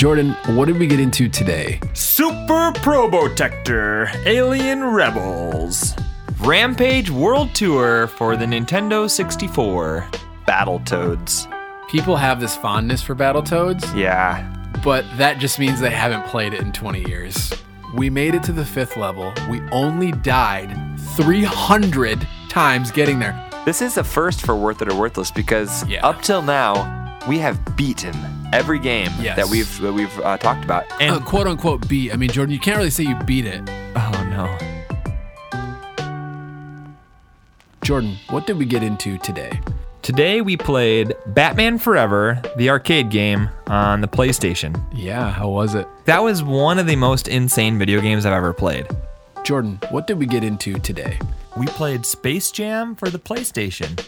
Jordan, what did we get into today? Super Probotector Alien Rebels Rampage World Tour for the Nintendo 64 Battletoads. People have this fondness for Battletoads, Yeah. but that just means they haven't played it in 20 years. We made it to the fifth level. We only died 300 times getting there. This is a first for Worth It or Worthless because Yeah. up till now we have beaten every game Yes. that we've that we've uh, talked about. And Uh, quote unquote beat. I mean, Jordan, you can't really say you beat it. oh no. Jordan, what did we get into today? Today we played Batman Forever, the arcade game on the PlayStation. Yeah, how was it? That was one of the most insane video games I've ever played. Jordan, what did we get into today? We played Space Jam for the PlayStation.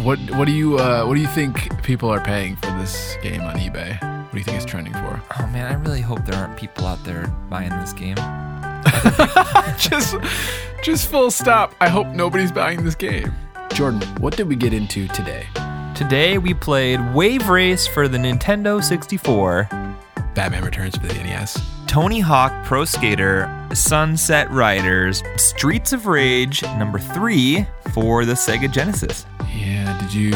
What what do you uh, what do you think people are paying for this game on eBay? What do you think it's trending for? Oh man, I really hope there aren't people out there buying this game. just just full stop. I hope nobody's buying this game. Jordan, what did we get into today? Today we played Wave Race for the Nintendo 64, Batman Returns for the NES. Tony Hawk Pro Skater, Sunset Riders, Streets of Rage number 3 for the Sega Genesis. Yeah, did you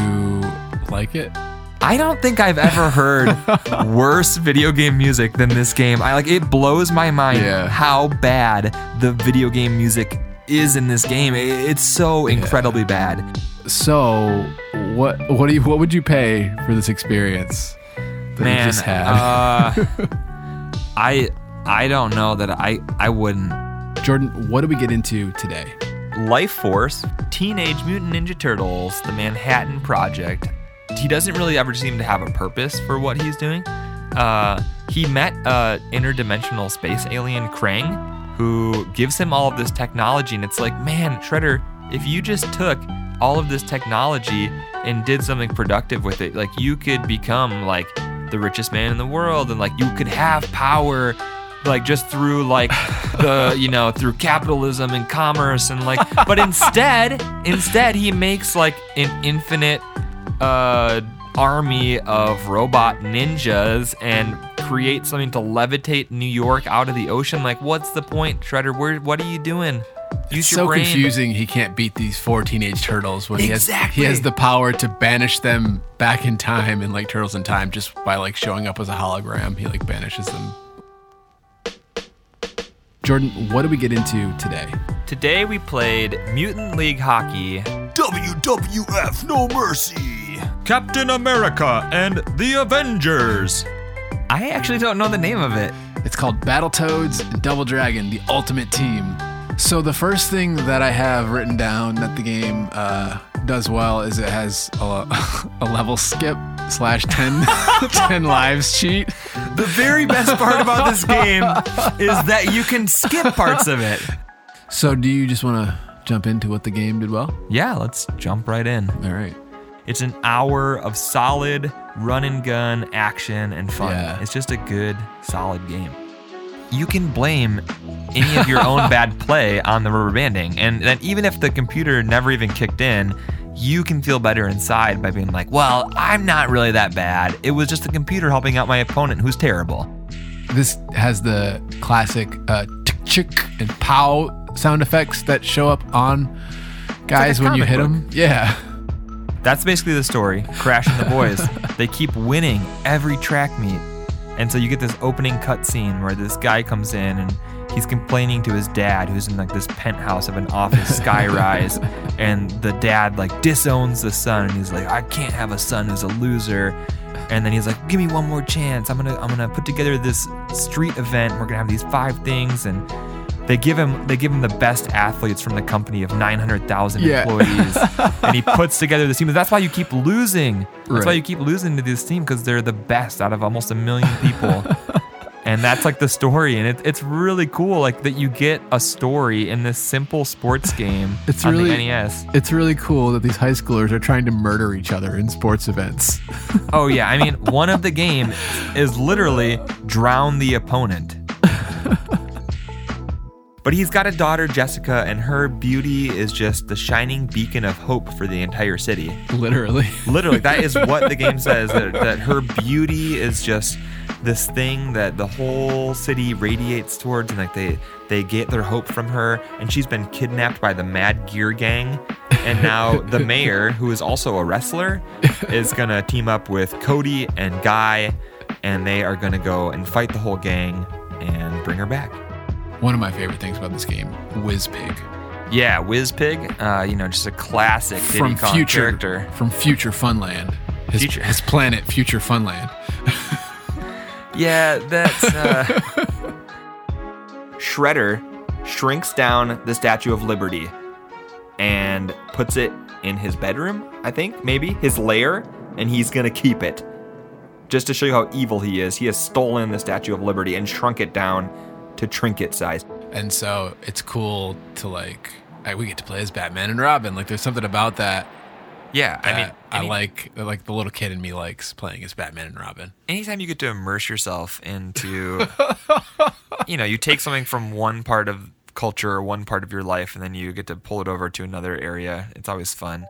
like it? I don't think I've ever heard worse video game music than this game. I like it blows my mind Yeah. how bad the video game music is in this game. It's so incredibly bad. So, what what do you what would you pay for this experience that Man, you just had? uh, I I don't know that I I wouldn't. Jordan, what do we get into today? Life Force, Teenage Mutant Ninja Turtles, The Manhattan Project. He doesn't really ever seem to have a purpose for what he's doing. Uh, he met uh, interdimensional space alien Krang, who gives him all of this technology, and it's like, man, Shredder, if you just took all of this technology and did something productive with it, like you could become like the richest man in the world, and like you could have power like just through like the you know through capitalism and commerce and like but instead instead he makes like an infinite uh army of robot ninjas and creates something to levitate New York out of the ocean like what's the point Shredder where what are you doing use It's so brain confusing. He can't beat these four teenage turtles when he has he has the power to banish them back in time in like Turtles in Time just by like showing up as a hologram. He like banishes them. Jordan, what did we get into today? Today we played Mutant League Hockey WWF No Mercy Captain America and the Avengers I actually don't know the name of it. It's called Battletoads and Double Dragon, the ultimate team. So the first thing that I have written down that the game uh, does well is it has a, a level skip slash 10, 10 lives cheat. The very best part about this game is that you can skip parts of it. So do you just want to jump into what the game did well? Yeah, let's jump right in. All right. It's an hour of solid run and gun action and fun. Yeah. It's just a good, solid game. You can blame any of your own bad play on the rubber banding, and then even if the computer never even kicked in, you can feel better inside by being like, well, I'm not really that bad. It was just the computer helping out my opponent who's terrible. This has the classic uh, tick chick and pow sound effects that show up on guys a when you hit book. them. Yeah. That's basically the story. Crash 'n' the Boys. they keep winning every track meet. And so you get this opening cutscene where this guy comes in and he's complaining to his dad, who's in like this penthouse of an office skyrise, and the dad like disowns the son, and he's like, "I can't have a son who's a loser." And then he's like, "Give me one more chance. I'm gonna I'm gonna put together this street event. We're gonna have these five things and." They give him they give him the best athletes from the company of 900,000 Yeah. employees, and he puts together this team. That's why you keep losing. That's why you keep losing to this team because they're the best out of almost a million people. and that's like the story, and it, it's really cool, like that you get a story in this simple sports game It's on really- the NES. It's really cool that these high schoolers are trying to murder each other in sports events. Oh yeah, I mean, one of the games is literally drown the opponent. But he's got a daughter, Jessica, and her beauty is just the shining beacon of hope for the entire city. Literally. Literally, that is what the game says. That, that her beauty is just this thing that the whole city radiates towards, and like they they get their hope from her. And she's been kidnapped by the Mad Gear Gang, and now the mayor, who is also a wrestler, is gonna team up with Cody and Guy, and they are gonna go and fight the whole gang and bring her back. One of my favorite things about this game, Wizpig. Yeah, Wizpig, uh, you know, just a classic Diddy From Kong future character. from Future Funland. His, Future. his planet, Future Funland. Yeah, that's uh Shredder shrinks down the Statue of Liberty and puts it in his bedroom, I think, maybe, his lair, and he's gonna keep it. Just to show you how evil he is, he has stolen the Statue of Liberty and shrunk it down to trinket size. And so it's cool to like I, we get to play as Batman and Robin. Like there's something about that Yeah, I that mean, I like like the little kid in me likes playing as Batman and Robin. anytime you get to immerse yourself into you know you take something from one part of culture or one part of your life and then you get to pull it over to another area it's always fun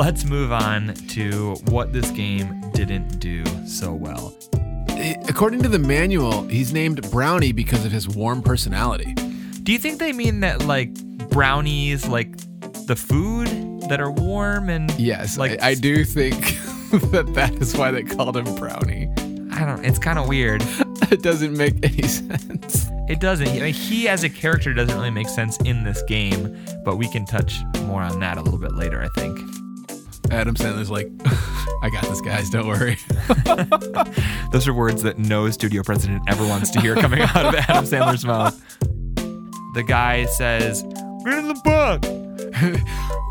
let's move on to what this game didn't do so well According to the manual, he's named Brownie because of his warm personality. Do you think they mean that like brownies, like the food that are warm and Yes, like I, I do think that that is why they called him Brownie. I don't. It's kind of weird. It doesn't make any sense. It doesn't. I mean, he as a character doesn't really make sense in this game, but we can touch more on that a little bit later. I think. Adam Sandler's like, I got this, guys. Don't worry. Those are words that no studio president ever wants to hear coming out of Adam Sandler's mouth. The guy says, "Get in the book."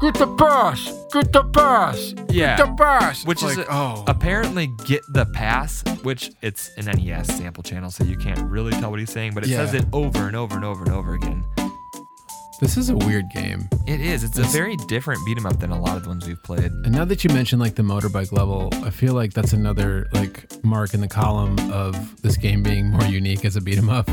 Get the bus. Get the bus. Yeah. Get the bus. Which It's is a- oh, apparently get the pass, which it's an NES sample channel, so you can't really tell what he's saying, but it says it over and over and over and over again. This is a weird game. It is. It's a very different beat 'em up than a lot of the ones we've played. And now that you mentioned like the motorbike level, I feel like that's another like mark in the column of this game being more unique as a beat 'em up.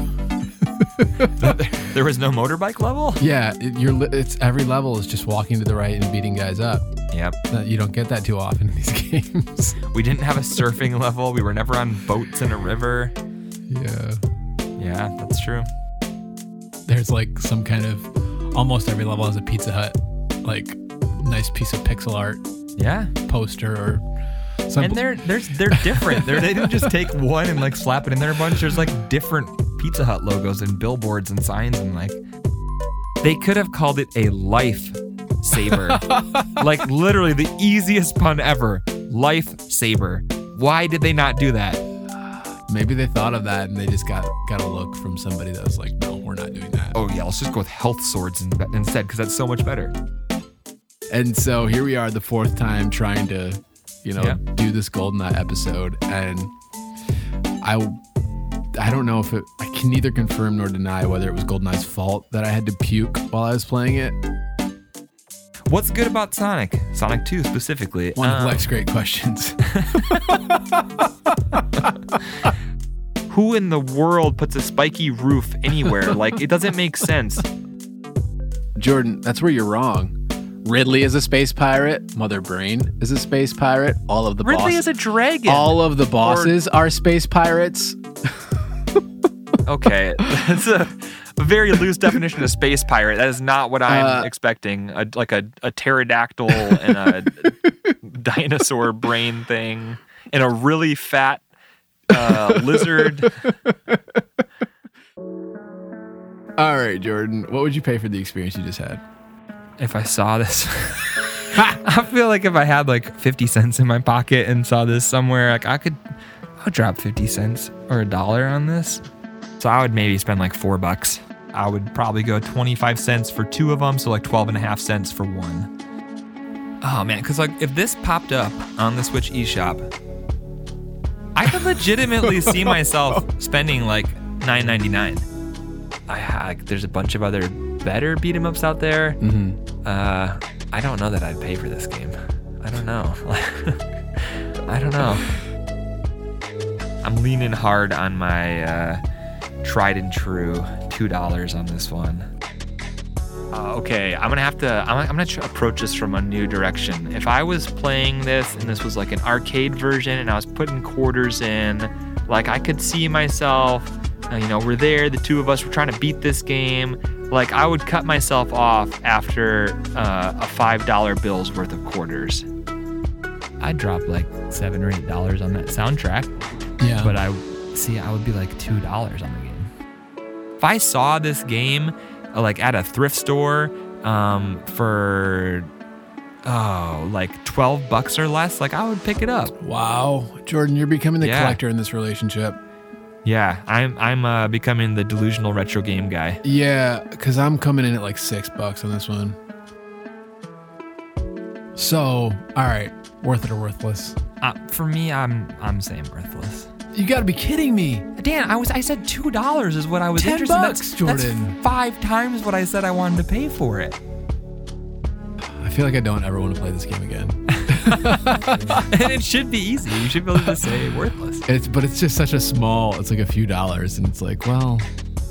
there was no motorbike level. Yeah, it, you're it's every level is just walking to the right and beating guys up. Yep. You don't get that too often in these games. We didn't have a surfing level. We were never on boats in a river. yeah. Yeah, that's true. There's like some kind of almost every level has a Pizza Hut like nice piece of pixel art Yeah. poster or some And they're they're they're different. They're, they didn't just take one and like slap it in there a bunch. There's like different Pizza Hut logos and billboards and signs and like they could have called it a life saver. like literally the easiest pun ever. Life saver. Why did they not do that? Maybe they thought of that and they just got got a look from somebody that was like, no, we're not doing that. Oh yeah, let's just go with health swords in, instead because that's so much better. And so here we are, the fourth time trying to, you know, Yeah. do this GoldenEye episode, and I, I don't know if it. I can neither confirm nor deny whether it was GoldenEye's fault that I had to puke while I was playing it. What's good about Sonic? Sonic 2 specifically. One of Um, Lex's great questions. who in the world puts a spiky roof anywhere? like it doesn't make sense. Jordan, that's where you're wrong. Ridley is a space pirate. Mother Brain is a space pirate. All of the Ridley bosses, is a dragon. all of the bosses are space pirates. okay, that's a a very loose definition of space pirate. That is not what I'm Uh, expecting. A, like a, a pterodactyl and a dinosaur brain thing and a really fat uh, lizard. All right, Jordan. What would you pay for the experience you just had? If I saw this, I feel like if I had like 50 cents in my pocket and saw this somewhere, like I could, I would drop 50 cents or a dollar on this. So I would maybe spend like four bucks. I would probably go 25 cents for two of them, so like 12 and a half cents for one. Oh man, because like if this popped up on the Switch eShop, I could legitimately see myself spending like 9.99. I like, there's a bunch of other better beat 'em ups out there. Mm-hmm. Uh, I don't know that I'd pay for this game. I don't know. I don't know. I'm leaning hard on my uh, tried and true two dollars on this one. Uh, okay, I'm gonna have to. I'm, I'm gonna tr- approach this from a new direction. If I was playing this and this was like an arcade version, and I was putting quarters in, like I could see myself. uh, you know, we're there. The two of us. We're trying to beat this game. Like I would cut myself off after uh, a five dollar bill's worth of quarters. I'd drop like seven or eight dollars on that soundtrack Yeah. but I see I would be like two dollars on the I saw this game uh, like at a thrift store um, for oh like twelve bucks or less, like I would pick it up. wow, Jordan, you're becoming the Yeah. collector in this relationship. Yeah, I'm I'm uh, becoming the delusional retro game guy. Yeah, because I'm coming in at like six bucks on this one. So, all right, worth it or worthless? Uh, for me, I'm I'm saying worthless. You got to be kidding me. Dan, I was I said two dollars is what I was 10 interested. in. bucks, that's, Jordan. That's five times what I said I wanted to pay for it. I feel like I don't ever want to play this game again. and it should be easy. You should be able to say worthless. It's but it's just such a small. It's like a few dollars, and it's like, well,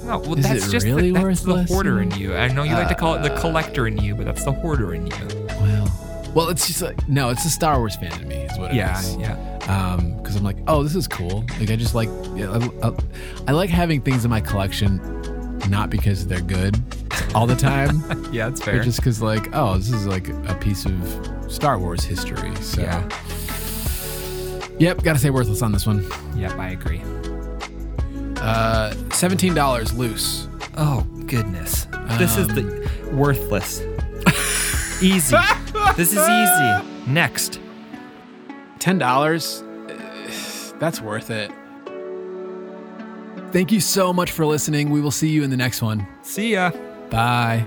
No, well, Is that's it just really the, that's the hoarder in you. I know you like to call it the uh, collector in you, but that's the hoarder in you. well, well. It's just like no, it's a Star Wars fan to me. Is what it is. Yeah, yeah. Um, because I'm like, oh, this is cool. Like I just like, yeah, I, I, I like having things in my collection, not because they're good all the time. Yeah, that's But fair. just because, like, oh, this is like a piece of Star Wars history. So, Yeah. yep, gotta say worthless on this one. Yep, I agree. Uh, seventeen dollars loose. Oh goodness, this is Um, the worthless. Easy. This is easy. Next. Ten dollars. That's worth it. Thank you so much for listening. We will see you in the next one. See ya. Bye.